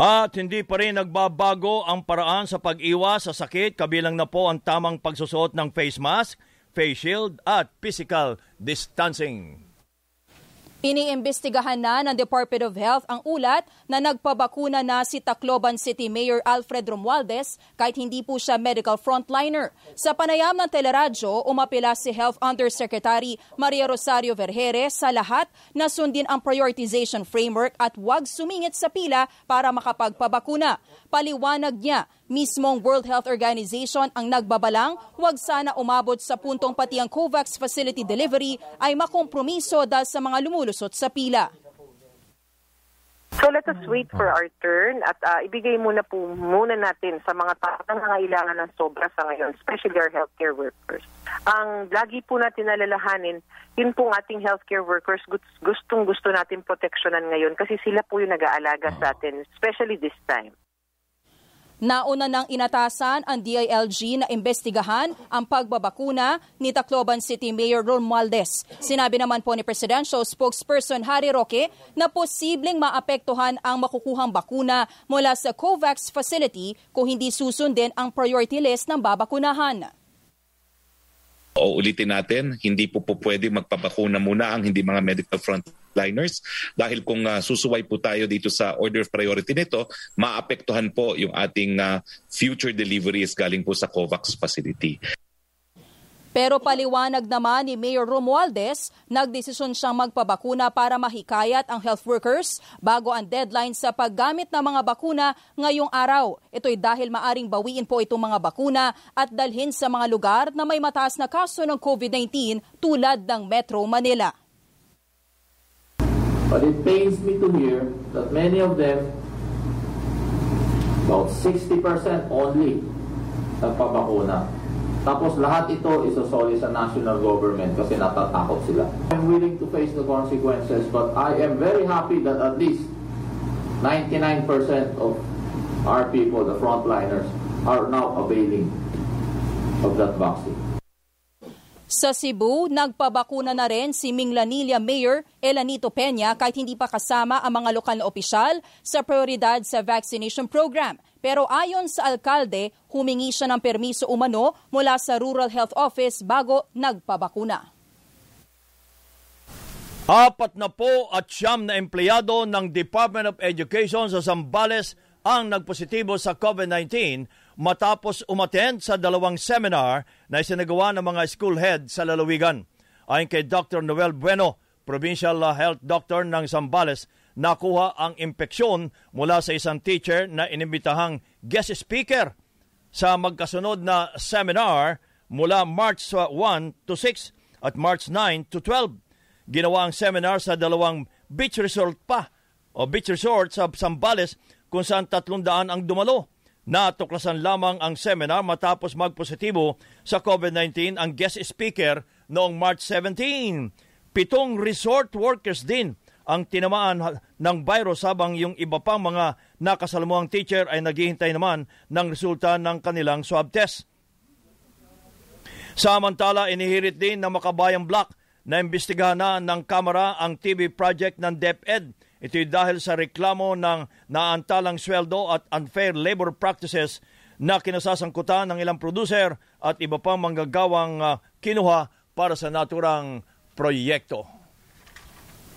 At hindi pa rin nagbabago ang paraan sa pag-iwas sa sakit kabilang na po ang tamang pagsusuot ng face mask, face shield at physical distancing. Iniimbestigahan na ng Department of Health ang ulat na nagpabakuna na si Tacloban City Mayor Alfred Romualdez kahit hindi po siya medical frontliner. Sa panayam ng teleradyo, umapila si Health Undersecretary Maria Rosario Vergere sa lahat na sundin ang prioritization framework at huwag sumingit sa pila para makapagpabakuna. Paliwanag niya, mismong World Health Organization ang nagbabalang huwag sana umabot sa puntong pati ang COVAX facility delivery ay makompromiso dahil sa mga lumulusot sa pila. So let us wait for our turn at uh, ibigay muna po muna natin sa mga tao na nangangailangan ng sobra sa ngayon, especially our healthcare workers. Ang lagi po natin nalalahanin, yun pong ating healthcare workers, gustong gusto natin proteksyonan ngayon kasi sila po yung nag-aalaga sa atin, especially this time. Nauna nang inatasan ang DILG na imbestigahan ang pagbabakuna ni Tacloban City Mayor Romualdez. Sinabi naman po ni Presidential Spokesperson Harry Roque na posibleng maapektuhan ang makukuhang bakuna mula sa COVAX facility kung hindi susundin ang priority list ng babakunahan. O ulitin natin, hindi po po pwede magpabakuna muna ang hindi mga medical frontliners dahil kung uh, susuway po tayo dito sa order of priority nito, maapektuhan po yung ating uh, future deliveries galing po sa COVAX facility. Pero paliwanag naman ni Mayor Romualdez, nagdesisyon siyang magpabakuna para mahikayat ang health workers bago ang deadline sa paggamit ng mga bakuna ngayong araw. Ito'y dahil maaring bawiin po itong mga bakuna at dalhin sa mga lugar na may mataas na kaso ng COVID-19 tulad ng Metro Manila. But it pains me to hear that many of them, about 60% only, nagpabakuna. Tapos lahat ito isosoli sa national government kasi natatakot sila. I'm willing to face the consequences but I am very happy that at least 99% of our people, the frontliners, are now availing of that vaccine. Sa Cebu, nagpabakuna na rin si Minglanilla Mayor Elanito Peña kahit hindi pa kasama ang mga lokal na opisyal sa prioridad sa vaccination program. Pero ayon sa alkalde, humingi siya ng permiso umano mula sa Rural Health Office bago nagpabakuna. Apat na po at siyam na empleyado ng Department of Education sa Zambales ang nagpositibo sa COVID-19 matapos umattend sa dalawang seminar na isinagawa ng mga school head sa lalawigan. Ayon kay Dr. Noel Bueno, Provincial Health Doctor ng Zambales, nakuha ang impeksyon mula sa isang teacher na inimbitahang guest speaker sa magkasunod na seminar mula March 1 to 6 at March 9 to 12. Ginawa ang seminar sa dalawang beach resort pa o beach resort sa Zambales kung saan 300 ang dumalo. Natuklasan lamang ang seminar matapos magpositibo sa COVID-19 ang guest speaker noong March 17. Pitong resort workers din ang tinamaan ng virus habang yung iba pang mga nakasalamuhang teacher ay naghihintay naman ng resulta ng kanilang swab test. Samantala, inihirit din ng Makabayang Black na imbestigahan na ng Kamara ang TV project ng DepEd. Ito'y dahil sa reklamo ng naantalang sweldo at unfair labor practices na kinasasangkutan ng ilang producer at iba pang manggagawang uh, kinuha para sa naturang proyekto.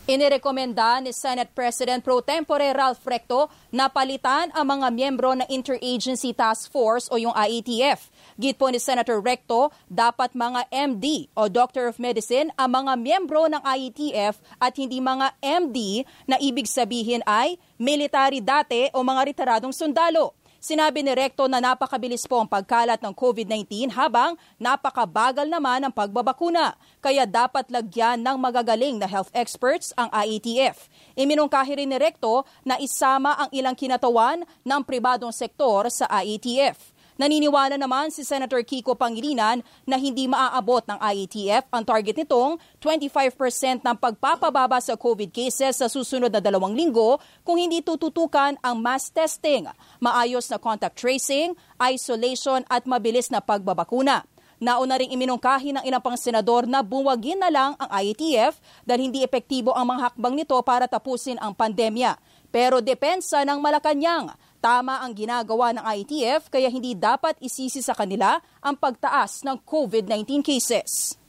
Inirekomenda ni Senate President Pro Tempore Ralph Recto na palitan ang mga miyembro ng Interagency Task Force o yung IETF. Git po ni Senator Recto, dapat mga MD o Doctor of Medicine ang mga miyembro ng IETF at hindi mga MD na ibig sabihin ay military dati o mga retiradong sundalo. Sinabi ni Recto na napakabilis po ang pagkalat ng COVID-19 habang napakabagal naman ang pagbabakuna. Kaya dapat lagyan ng magagaling na health experts ang IETF. Iminungkahi rin ni Recto na isama ang ilang kinatawan ng pribadong sektor sa IETF. Naniniwala naman si Senator Kiko Pangilinan na hindi maaabot ng IATF ang target nitong 25% ng pagpapababa sa COVID cases sa susunod na dalawang linggo kung hindi tututukan ang mass testing, maayos na contact tracing, isolation at mabilis na pagbabakuna. Nauna ring iminungkahi ng ilang pang senador na buwagin na lang ang IATF dahil hindi epektibo ang mga hakbang nito para tapusin ang pandemya. Pero depensa ng Malacanang, Tama ang ginagawa ng ITF kaya hindi dapat isisi sa kanila ang pagtaas ng COVID-19 cases.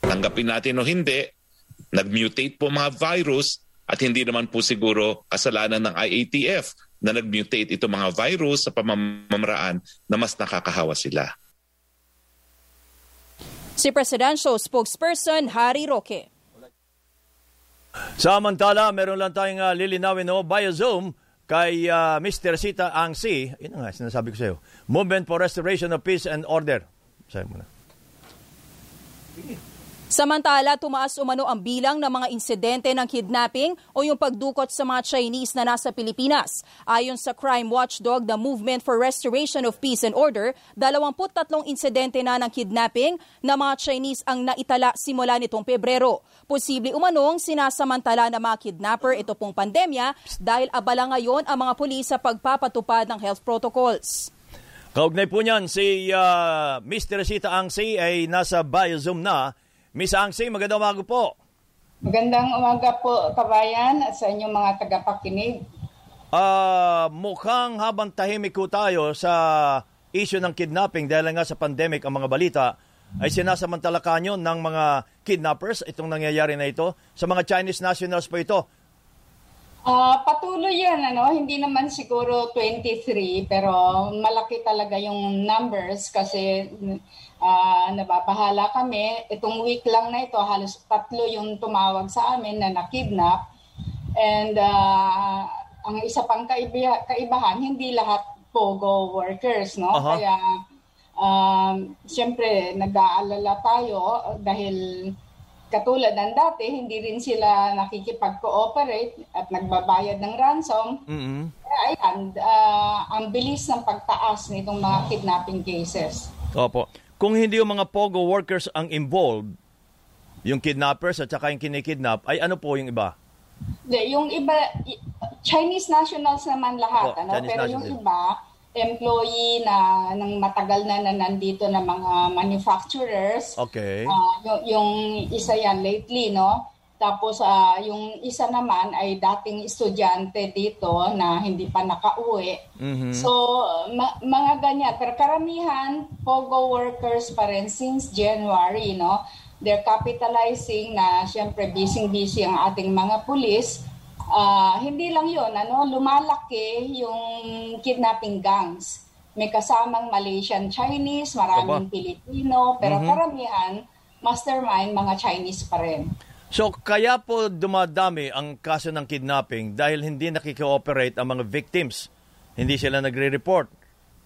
Tanggapin natin o hindi, nag-mutate po mga virus at hindi naman po siguro kasalanan ng IATF na nag-mutate itong mga virus sa pamamaraan na mas nakakahawa sila. Si Presidential Spokesperson Harry Roque. Samantala, meron lang tayong uh, lilinawin no, via Zoom kay uh, Mr. Sita Angsi, yun nga, sinasabi ko sa iyo, Movement for Restoration of Peace and Order. Sabi mo na. Samantala, tumaas umano ang bilang ng mga insidente ng kidnapping o yung pagdukot sa mga Chinese na nasa Pilipinas. Ayon sa crime watchdog, the Movement for Restoration of Peace and Order, 23 insidente na ng kidnapping na mga Chinese ang naitala simula nitong Pebrero. Posible umanong sinasamantala ng mga kidnapper ito pong pandemya dahil abala ngayon ang mga pulis sa pagpapatupad ng health protocols. Kaugnay po niyan, si uh, Mr. Sita Angsi ay nasa Biozoom na Miss Angsi, magandang umaga po. Magandang umaga po, kabayan, at sa inyong mga tagapakinig. Uh, mukhang habang tahimik ko tayo sa issue ng kidnapping dahil nga sa pandemic ang mga balita, ay sinasamantala kanyo ng mga kidnappers itong nangyayari na ito. Sa mga Chinese nationals po ito, Uh, patuloy yan, ano? hindi naman siguro 23, pero malaki talaga yung numbers kasi uh, nababahala kami. Itong week lang na ito, halos tatlo yung tumawag sa amin na nakidnap. And uh, ang isa pang kaiba- kaibahan, hindi lahat POGO workers. No? Uh-huh. Kaya um, siyempre nag-aalala tayo dahil katulad ng dati, hindi rin sila nakikipag-cooperate at nagbabayad ng ransom. Mm-hmm. Ayan, uh, ang bilis ng pagtaas nitong mga kidnapping cases. Opo. Kung hindi yung mga POGO workers ang involved, yung kidnappers at saka yung kinikidnap, ay ano po yung iba? De, yung iba, Chinese nationals naman lahat. Oh, ano? Pero nationals. yung iba, employee na ng matagal na na nandito na mga manufacturers. Okay. Uh, yung, yung isa yan lately, no? Tapos uh, yung isa naman ay dating estudyante dito na hindi pa nakauwi. Mm-hmm. So ma- mga ganyan. Pero karamihan, POGO workers pa rin since January, no? They're capitalizing na siyempre busy-busy ang ating mga pulis. Uh, hindi lang yun, ano, lumalaki yung kidnapping gangs. May kasamang Malaysian Chinese, maraming Aba. Pilipino, pero Mhm. karamihan, mastermind, mga Chinese pa rin. So kaya po dumadami ang kaso ng kidnapping dahil hindi nakikooperate ang mga victims. Hindi sila nagre-report.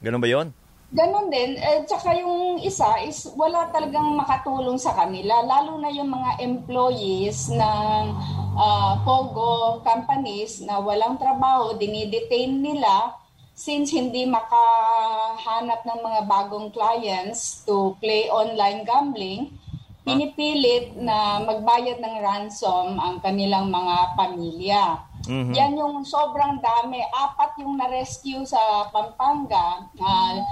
Ganun ba yon? Ganon din. Eh, tsaka yung isa is wala talagang makatulong sa kanila. Lalo na yung mga employees ng ah, Pogo companies na walang trabaho, dinidetain nila since hindi makahanap ng mga bagong clients to play online gambling, pinipilit na magbayad ng ransom ang kanilang mga pamilya. Mhm. Yan yung sobrang dami. Apat yung na-rescue sa Pampanga. Ah,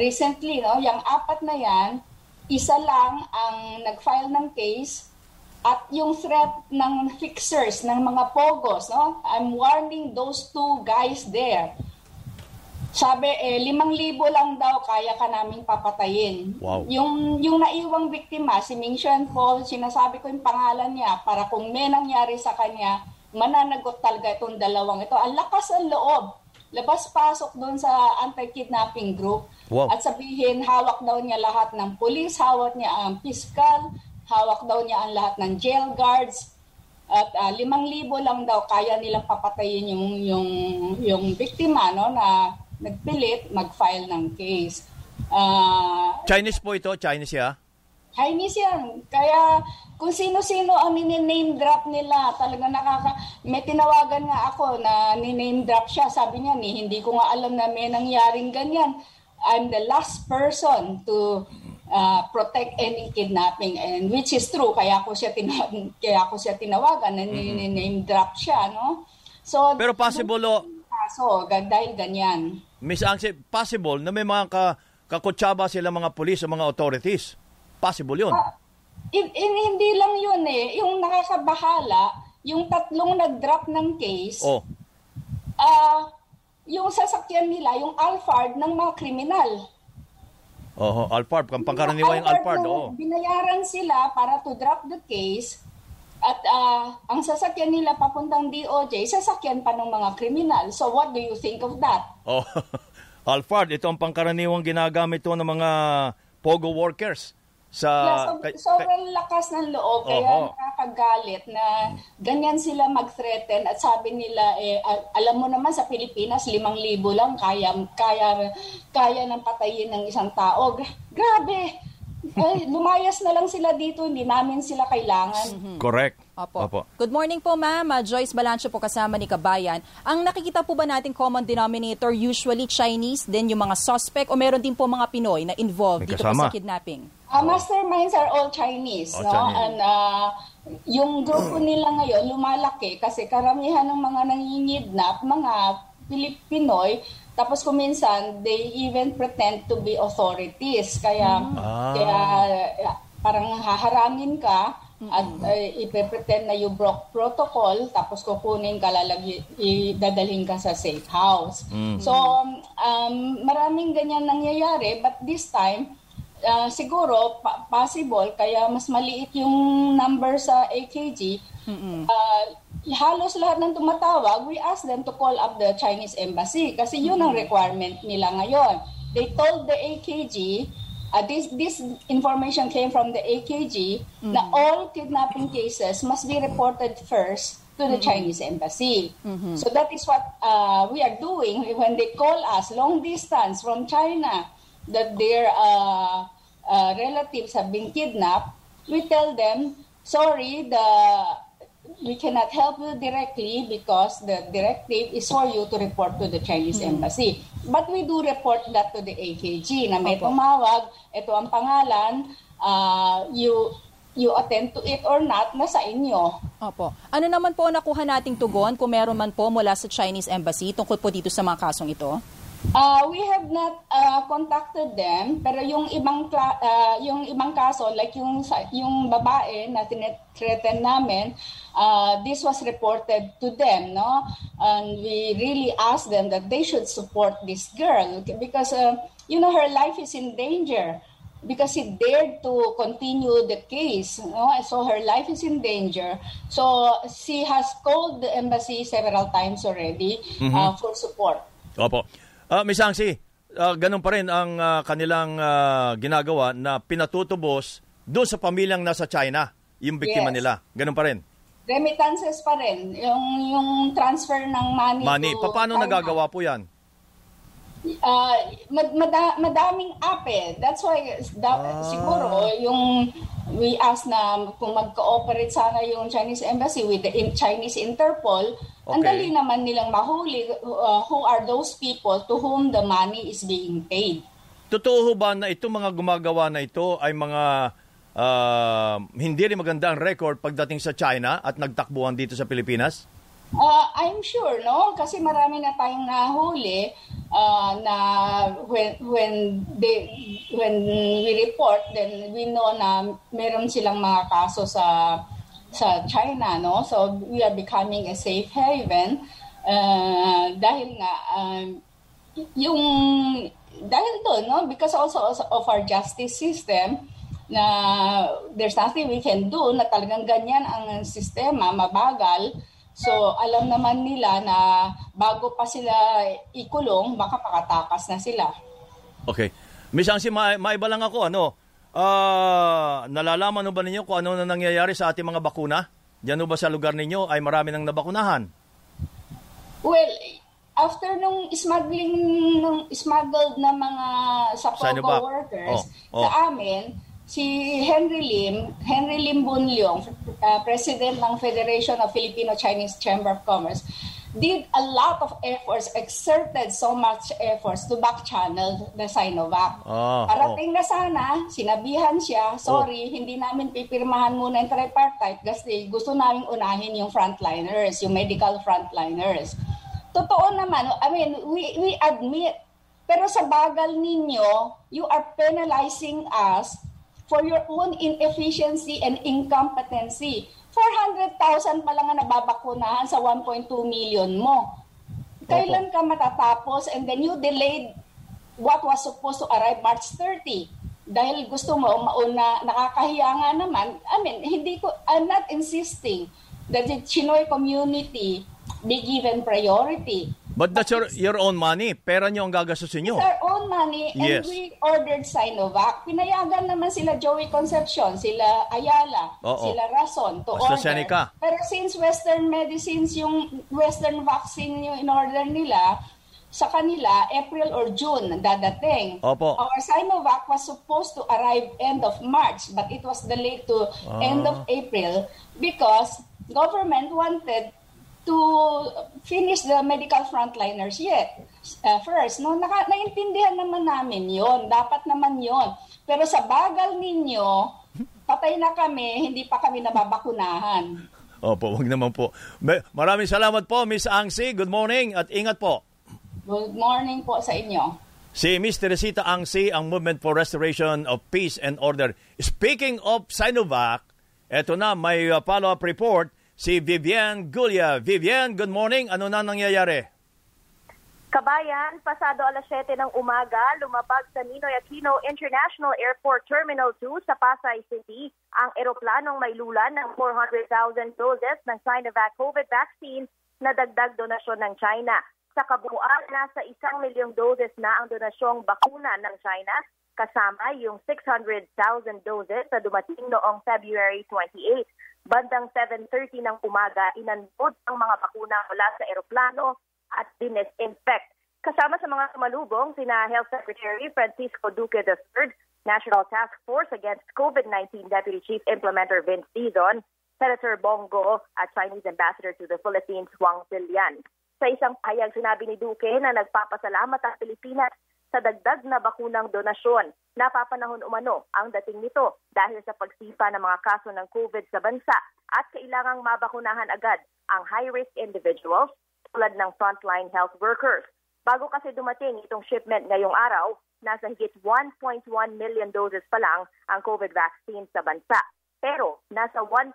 recently, no, yung apat na yan, isa lang ang nag-file ng case at yung threat ng fixers, ng mga pogos, no? I'm warning those two guys there. Sabi, eh, limang libo lang daw kaya ka naming papatayin. Wow. Yung, yung naiwang biktima, si Ming Xuan po, sinasabi ko yung pangalan niya para kung may nangyari sa kanya, mananagot talaga itong dalawang ito. Ang lakas ang loob. Labas-pasok doon sa anti-kidnapping group. Wow. At sabihin, hawak daw niya lahat ng pulis, hawak niya ang piskal, hawak daw niya ang lahat ng jail guards. At ah, limang libo lang daw kaya nilang papatayin yung, yung, yung biktima no, na nagpilit mag-file ng case. Ah, Chinese po ito, Chinese ya. Chinese yan. Kaya kung sino-sino ang name drop nila, talaga nakaka... May tinawagan nga ako na name drop siya. Sabi niya, ni, hindi ko nga alam na may nangyaring ganyan. I'm the last person to uh, protect any kidnapping and which is true kaya ako siya tinawagan kaya ako siya tinawagan na name drop siya no so Pero possible o, kaso ga- dahil ganyan Miss Angse, possible na may mga ka, kakutsaba sila mga police o mga authorities. Possible yun. In, in- hindi lang yun eh. Yung nakakabahala, yung tatlong nag-drop ng case, Oh, ah yung sasakyan nila, yung Alphard ng mga kriminal. oh, Alphard, pangkaraniwa yung Alphard, na oo. Binayaran sila para to drop the case at ah, ang sasakyan nila papuntang DOJ, sasakyan pa ng mga kriminal. So what do you think of that? Oh, <laughs> Alphard, ito ang pangkaraniwang ginagamit to ng mga pogo workers sa Yeah, so, sobrang lakas ng loob, kaya Oho. nakakagalit na ganyan sila mag-threaten at sabi nila, eh, al- alam mo naman sa Pilipinas, limang libo lang kaya, kaya, kaya ng patayin ng isang tao. Gra- grabe! Eh, lumayas na lang sila dito, hindi namin sila kailangan. Correct. Opo. Good morning po ma'am, Ah, Joyce Balancho po kasama ni Kabayan. Ang nakikita po ba nating common denominator usually Chinese, then yung mga suspect o meron din po mga Pinoy na involved dito po sa kidnapping? Ah, masterminds are all Chinese, All no? Chinese. And ah, yung grupo nila ngayon lumalaki kasi karamihan ng mga nangingidnap, mga Pilipinoy, tapos kuminsan they even pretend to be authorities. Kaya Ah. kaya parang haharangin ka at uh, ipepretend na you broke protocol tapos kukunin ka lalagay idadalhin ka sa safe house. Mm. So um, maraming ganyan nangyayari but this time uh, siguro pa- possible kaya mas maliit yung number sa AKG. Uh, halos lahat ng tumatawag, we ask them to call up the Chinese embassy kasi yun ang requirement nila ngayon. They told the AKG, uh, this this information came from the AKG na all kidnapping cases must be reported first to the Mhm. Chinese embassy. So that is what uh, we are doing when they call us long distance from China that their uh, uh, relatives have been kidnapped. We tell them, sorry, the we cannot help you directly because the directive is for you to report to the Chinese Mhm. embassy. But we do report that to the AKG na may Opo. tumawag, ito ang pangalan, uh, you you attend to it or not, nasa inyo. Opo. Ano naman po nakuha nating tugon kung meron man po mula sa Chinese Embassy tungkol po dito sa mga kasong ito? Uh, we have not uh, contacted them, pero yung ibang kla- uh, yung ibang kaso like yung yung babae na threaten namin, uh, this was reported to them, no? And we really asked them that they should support this girl because uh, you know her life is in danger. because he dared to continue the case. No? So her life is in danger. So she has called the embassy several times already Mhm. uh, for support. Opo. Uh, Miss Angsi, uh, ganun pa rin ang ah, kanilang ah, ginagawa na pinatutubos doon sa pamilyang nasa China, yung biktima Yes. nila. Ganun pa rin. Remittances pa rin. Yung, yung transfer ng money, Money. to Paano China. nagagawa po yan? Uh, mad- mada- madaming app eh. That's why da- Ah. siguro yung we ask na kung mag-cooperate sana yung Chinese embassy with the in- Chinese Interpol, ang Okay. dali naman nilang mahuli uh, who are those people to whom the money is being paid. Totoo ba na itong mga gumagawa na ito ay mga ah, hindi rin maganda ang record pagdating sa China at nagtakbuhan dito sa Pilipinas? Uh, I'm sure, no? Kasi marami na tayong nahuli uh, na when when they when we report, then we know na meron silang mga kaso sa sa China, no? So we are becoming a safe haven uh, dahil nga um, yung dahil doon, no? Because also of our justice system na there's nothing we can do na talagang ganyan ang sistema, mabagal. So, alam naman nila na bago pa sila ikulong, baka pakatakas na sila. Okay. Miss Angsi, ma- maiba lang ako, ano? Ah, nalalaman ba ninyo kung ano na nangyayari sa ating mga bakuna? Diyan ba sa lugar ninyo ay marami nang nabakunahan? Well, after nung smuggling, nung smuggled na mga sa. Pogo workers, Oh, oh. sa amin, si Henry Lim, Henry Lim Bunlyong, uh, President ng Federation of Filipino-Chinese Chamber of Commerce, did a lot of efforts, exerted so much efforts to back channel the Sinovac. Ah, Parating na sana, sinabihan siya, sorry, hindi namin pipirmahan muna yung tripartite kasi gusto namin unahin yung frontliners, yung medical frontliners. Totoo naman, I mean, we, we admit, pero sa bagal ninyo, you are penalizing us for your own inefficiency and incompetency. 400,000 pa lang ang nababakunahan sa 1.2 million mo. Kailan ka matatapos? And then you delayed what was supposed to arrive March 30 dahil gusto mo mauna nakakahiya nga naman. I mean hindi ko I'm not insisting that the Chinoy community be given priority But that's your, your own money. Pera nyo ang gagastusin nyo. It's our own money and Yes. we ordered Sinovac. Pinayagan naman sila Joey Concepcion, sila Ayala, Oo. sila Rason to AstraZeneca. order. Pero since Western medicines yung Western vaccine yung in-order nila, sa kanila, April or June dadating. Opo. Our Sinovac was supposed to arrive end of March, but it was delayed to Ah. end of April because government wanted to finish the medical frontliners yet. Uh, first, no, naka, naintindihan naman namin yon Dapat naman yon Pero sa bagal ninyo, patay na kami, hindi pa kami nababakunahan. <laughs> Opo, wag naman po. Maraming salamat po, Miss Angsi. Good morning at ingat po. Good morning po sa inyo. Si Miss Teresita Angsi, ang Movement for Restoration of Peace and Order. Speaking of Sinovac, eto na, may uh, follow-up report si Vivian Gulia. Vivian, good morning. Ano na nangyayari? Kabayan, pasado alas 7 ng umaga, lumabag sa Ninoy Aquino International Airport Terminal 2 sa Pasay City ang eroplanong may lulan ng 400,000 doses ng Sinovac COVID vaccine na dagdag donasyon ng China. Sa kabuuan, nasa isang milyong doses na ang donasyong bakuna ng China kasama yung 600,000 doses na dumating noong February 28. Bandang 7.30 ng umaga, inanbod ang mga bakuna mula sa eroplano at dinesinfect. Kasama sa mga sumalubong, sina Health Secretary Francisco Duque III, National Task Force Against COVID-19 Deputy Chief Implementer Vince Dizon, Senator Bongo at Chinese Ambassador to the Philippines Huang Zilian. Sa isang payag, sinabi ni Duque na nagpapasalamat ang Pilipinas sa dagdag na bakunang donasyon. Napapanahon umano ang dating nito dahil sa pagsipa ng mga kaso ng COVID sa bansa at kailangang mabakunahan agad ang high-risk individuals tulad ng frontline health workers. Bago kasi dumating itong shipment ngayong araw, nasa higit 1.1 million doses pa lang ang COVID vaccine sa bansa. Pero nasa 1.7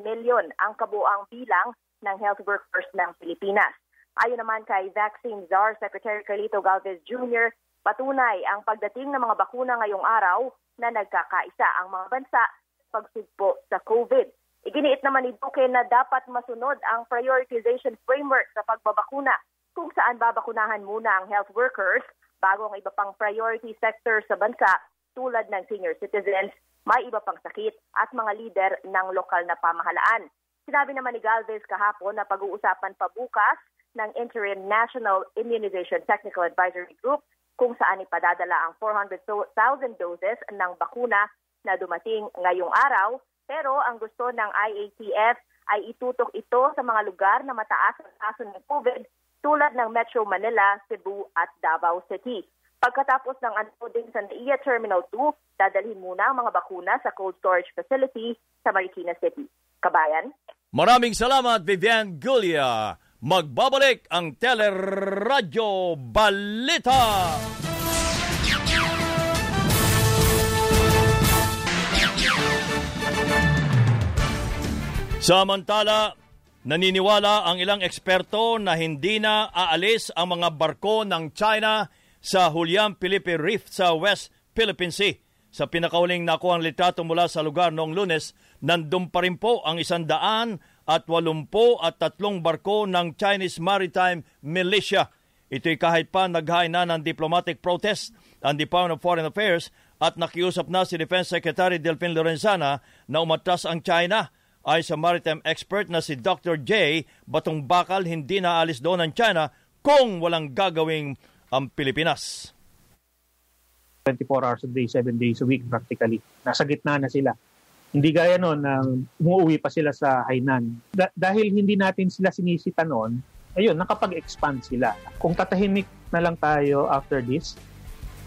million ang kabuang bilang ng health workers ng Pilipinas. Ayon naman kay Vaccine Czar Secretary Carlito Galvez Jr., Patunay ang pagdating ng mga bakuna ngayong araw na nagkakaisa ang mga bansa pagsugpo sa COVID. Iginiit naman ni Duque na dapat masunod ang prioritization framework sa pagbabakuna kung saan babakunahan muna ang health workers bago ang iba pang priority sector sa bansa tulad ng senior citizens, may iba pang sakit at mga lider ng lokal na pamahalaan. Sinabi naman ni Galvez kahapon na pag-uusapan pa bukas ng Interim National Immunization Technical Advisory Group kung saan ipadadala ang 400,000 doses ng bakuna na dumating ngayong araw. Pero ang gusto ng IATF ay itutok ito sa mga lugar na mataas ang kaso ng COVID tulad ng Metro Manila, Cebu at Davao City. Pagkatapos ng unloading sa NAIA Terminal 2, dadalhin muna ang mga bakuna sa cold storage facility sa Marikina City. Kabayan? Maraming salamat, Vivian Gulia. Magbabalik ang Teleradyo Balita. Samantala, naniniwala ang ilang eksperto na hindi na aalis ang mga barko ng China sa Julian Felipe Reef sa West Philippine Sea. Sa pinakauling nakuhang litrato mula sa lugar noong lunes, nandun pa rin po ang isandaan at walumpo at tatlong barko ng Chinese Maritime Militia. Ito'y kahit pa naghain na ng diplomatic protest ang Department of Foreign Affairs at nakiusap na si Defense Secretary Delfin Lorenzana na umatras ang China ay sa maritime expert na si Dr. J. Batong Bakal hindi naalis doon ang China kung walang gagawing ang Pilipinas. 24 hours a day, 7 days a week practically. Nasa gitna na sila. Hindi gaya noon na umuwi pa sila sa Hainan. Da- dahil hindi natin sila sinisita noon, ayun, nakapag-expand sila. Kung tatahimik na lang tayo after this,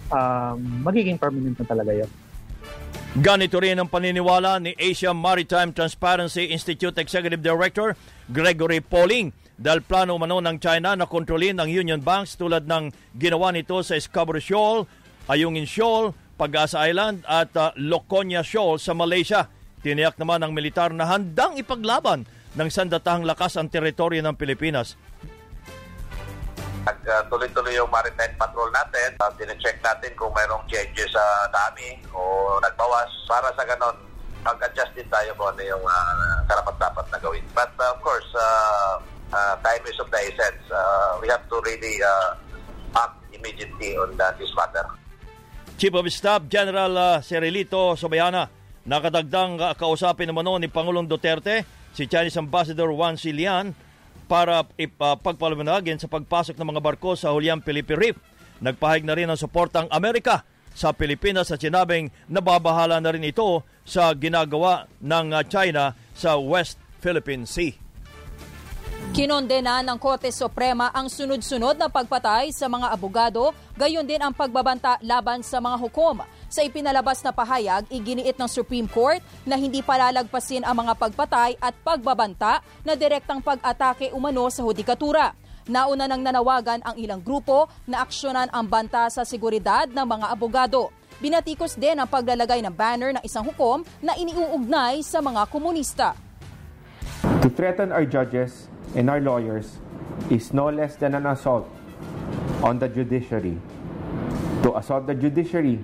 um, magiging permanent na talaga yun. Ganito rin ang paniniwala ni Asia Maritime Transparency Institute Executive Director Gregory Pauling dahil plano umano ng China na kontrolin ang Union Banks tulad ng ginawa nito sa Scarborough Shoal, Ayungin Shoal, Pag-asa Island at uh, Loconia Shoal sa Malaysia. Tiniyak naman ng militar na handang ipaglaban ng sandatahang lakas ang teritoryo ng Pilipinas. Nagtuloy-tuloy yung maritime patrol natin. Uh, Tine-check natin kung mayroong changes sa dami o nagbawas. Para sa ganon, mag-adjust din tayo kung ano yung uh, karapat-dapat na gawin. But uh, of course, uh, uh, time is of the essence. Uh, we have to really uh, act immediately on uh, this matter. Chief of Staff General uh, Cirilito Sobayana, nakadagdang kausapin naman ni Pangulong Duterte si Chinese Ambassador Juan Silian para ipagpaliwanagin sa pagpasok ng mga barko sa Julian Felipe Reef. Nagpahig na rin ng suportang Amerika sa Pilipinas at sinabing nababahala na rin ito sa ginagawa ng uh, China sa West Philippine Sea. Kinondena ng Korte Suprema ang sunod-sunod na pagpatay sa mga abogado, gayon din ang pagbabanta laban sa mga hukom. Sa ipinalabas na pahayag, iginiit ng Supreme Court na hindi palalagpasin ang mga pagpatay at pagbabanta na direktang pag-atake umano sa hudikatura. Nauna nang nanawagan ang ilang grupo na aksyonan ang banta sa seguridad ng mga abogado. Binatikos din ang paglalagay ng banner ng isang hukom na iniuugnay sa mga komunista. To threaten our judges and our lawyers is no less than an assault on the judiciary. To assault the judiciary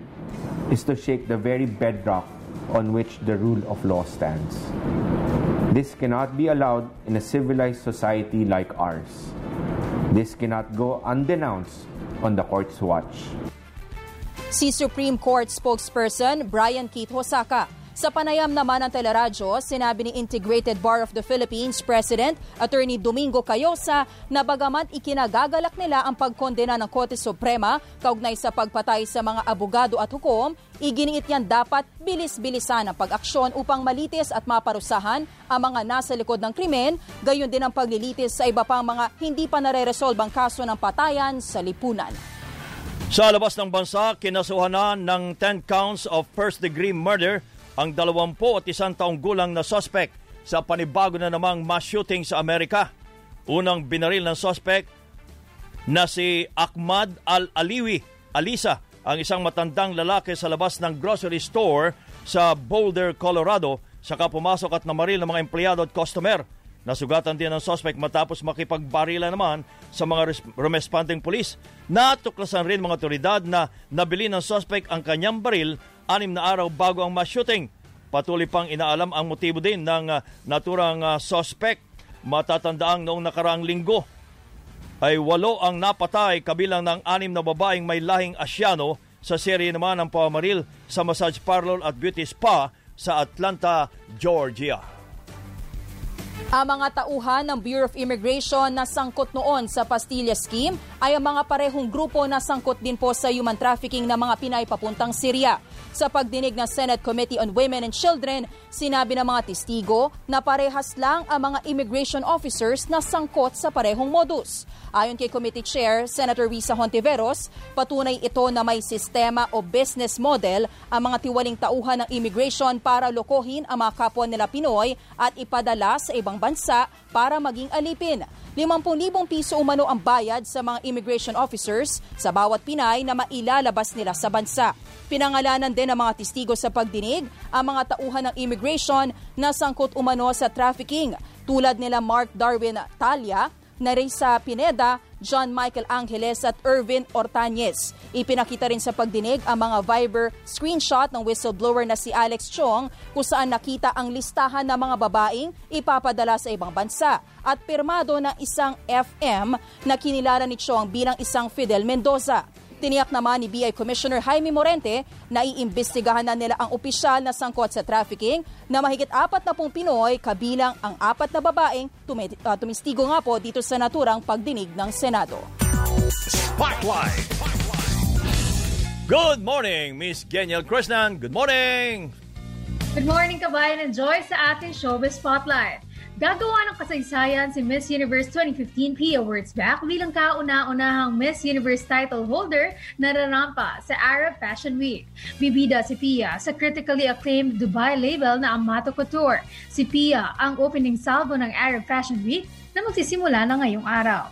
is to shake the very bedrock on which the rule of law stands. This cannot be allowed in a civilized society like ours. This cannot go undenounced on the court's watch. Si Supreme Court spokesperson Brian Keith Hosaka sa panayam naman ng teleradyo, sinabi ni Integrated Bar of the Philippines President Attorney Domingo Cayosa na bagamat ikinagagalak nila ang pagkondena ng Korte Suprema kaugnay sa pagpatay sa mga abogado at hukom, iginiit yan dapat bilis-bilisan ang pag-aksyon upang malitis at maparusahan ang mga nasa likod ng krimen, gayon din ang paglilitis sa iba pang mga hindi pa nare-resolve ang kaso ng patayan sa lipunan. Sa labas ng bansa, kinasuhanan ng 10 counts of first-degree murder ang 20 at isang taong gulang na suspect sa panibago na namang mass shooting sa Amerika. Unang binaril ng suspect na si Ahmad Al-Aliwi Alisa, ang isang matandang lalaki sa labas ng grocery store sa Boulder, Colorado, saka pumasok at namaril ng mga empleyado at customer. Nasugatan din ang suspect matapos makipagbarila naman sa mga res- responding police. Natuklasan rin mga otoridad na nabili ng suspect ang kanyang baril anim na araw bago ang mass shooting. Patuloy pang inaalam ang motibo din ng uh, naturang uh, suspect. Matatandaang noong nakaraang linggo ay walo ang napatay kabilang ng anim na babaeng may lahing asyano sa serye naman ng pamaril sa massage parlor at beauty spa sa Atlanta, Georgia. Ang mga tauhan ng Bureau of Immigration na sangkot noon sa Pastilla Scheme ay ang mga parehong grupo na sangkot din po sa human trafficking ng mga Pinay papuntang Syria. Sa pagdinig ng Senate Committee on Women and Children, sinabi ng mga testigo na parehas lang ang mga immigration officers na sangkot sa parehong modus. Ayon kay Committee Chair Senator Risa Hontiveros, patunay ito na may sistema o business model ang mga tiwaling tauhan ng immigration para lokohin ang mga kapwa nila Pinoy at ipadala sa ibang bansa para maging alipin. 50,000 piso umano ang bayad sa mga immigration officers sa bawat Pinay na mailalabas nila sa bansa. Pinangalanan din ng mga testigo sa pagdinig ang mga tauhan ng immigration na sangkot umano sa trafficking tulad nila Mark Darwin Talia, Narisa Pineda, John Michael Angeles at Irvin Ortañez. Ipinakita rin sa pagdinig ang mga Viber screenshot ng whistleblower na si Alex Chong kung saan nakita ang listahan ng mga babaeng ipapadala sa ibang bansa at pirmado ng isang FM na kinilala ni Chong bilang isang Fidel Mendoza. Tiniyak naman ni BI Commissioner Jaime Morente na iimbestigahan na nila ang opisyal na sangkot sa trafficking na mahigit apat na pong Pinoy kabilang ang apat na babaeng tumi- uh, tumistigo nga po dito sa naturang pagdinig ng Senado. Spotlight! Good morning, Miss Geniel Krishnan. Good morning! Good morning, kabayan and Joy sa ating Showbiz Spotlight. Gagawa ng kasaysayan si Miss Universe 2015 P Awards back bilang kauna-unahang Miss Universe title holder na rarampa sa Arab Fashion Week. Bibida si Pia sa critically acclaimed Dubai label na Amato Couture. Si Pia ang opening salvo ng Arab Fashion Week na magsisimula na ngayong araw.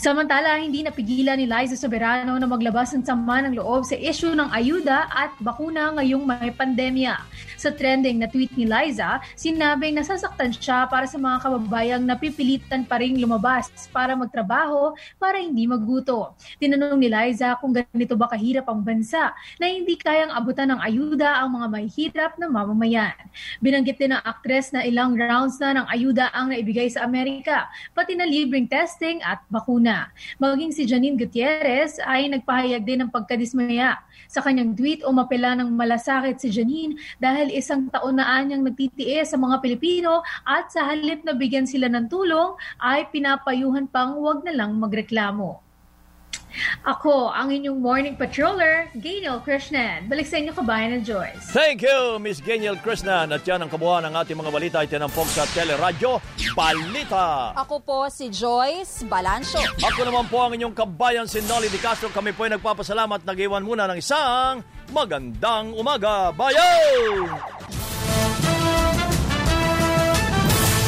Samantala, hindi napigilan ni Liza Soberano na maglabas ng sama ng loob sa issue ng ayuda at bakuna ngayong may pandemya. Sa trending na tweet ni Liza, sinabing nasasaktan siya para sa mga kababayang napipilitan pa rin lumabas para magtrabaho para hindi magguto. Tinanong ni Liza kung ganito ba kahirap ang bansa na hindi kayang abutan ng ayuda ang mga mahihirap na mamamayan. Binanggit din ng aktres na ilang rounds na ng ayuda ang naibigay sa Amerika, pati na libreng testing at bakuna. Maging si Janine Gutierrez ay nagpahayag din ng pagkadismaya. Sa kanyang tweet, umapela ng malasakit si Janine dahil isang taon na anyang nagtitiis sa mga Pilipino at sa halip na bigyan sila ng tulong ay pinapayuhan pang wag na lang magreklamo. Ako, ang inyong morning patroller, Gaynel Krishnan. Balik sa inyo kabayan ng Joyce. Thank you, Miss Geniel Krishnan. At yan ang kabuuan ng ating mga balita ay tinampok sa Teleradyo Balita. Ako po si Joyce Balancho. Ako naman po ang inyong kabayan si Nolly Di Castro. Kami po ay nagpapasalamat. Nag-iwan muna ng isang magandang umaga. Bayan!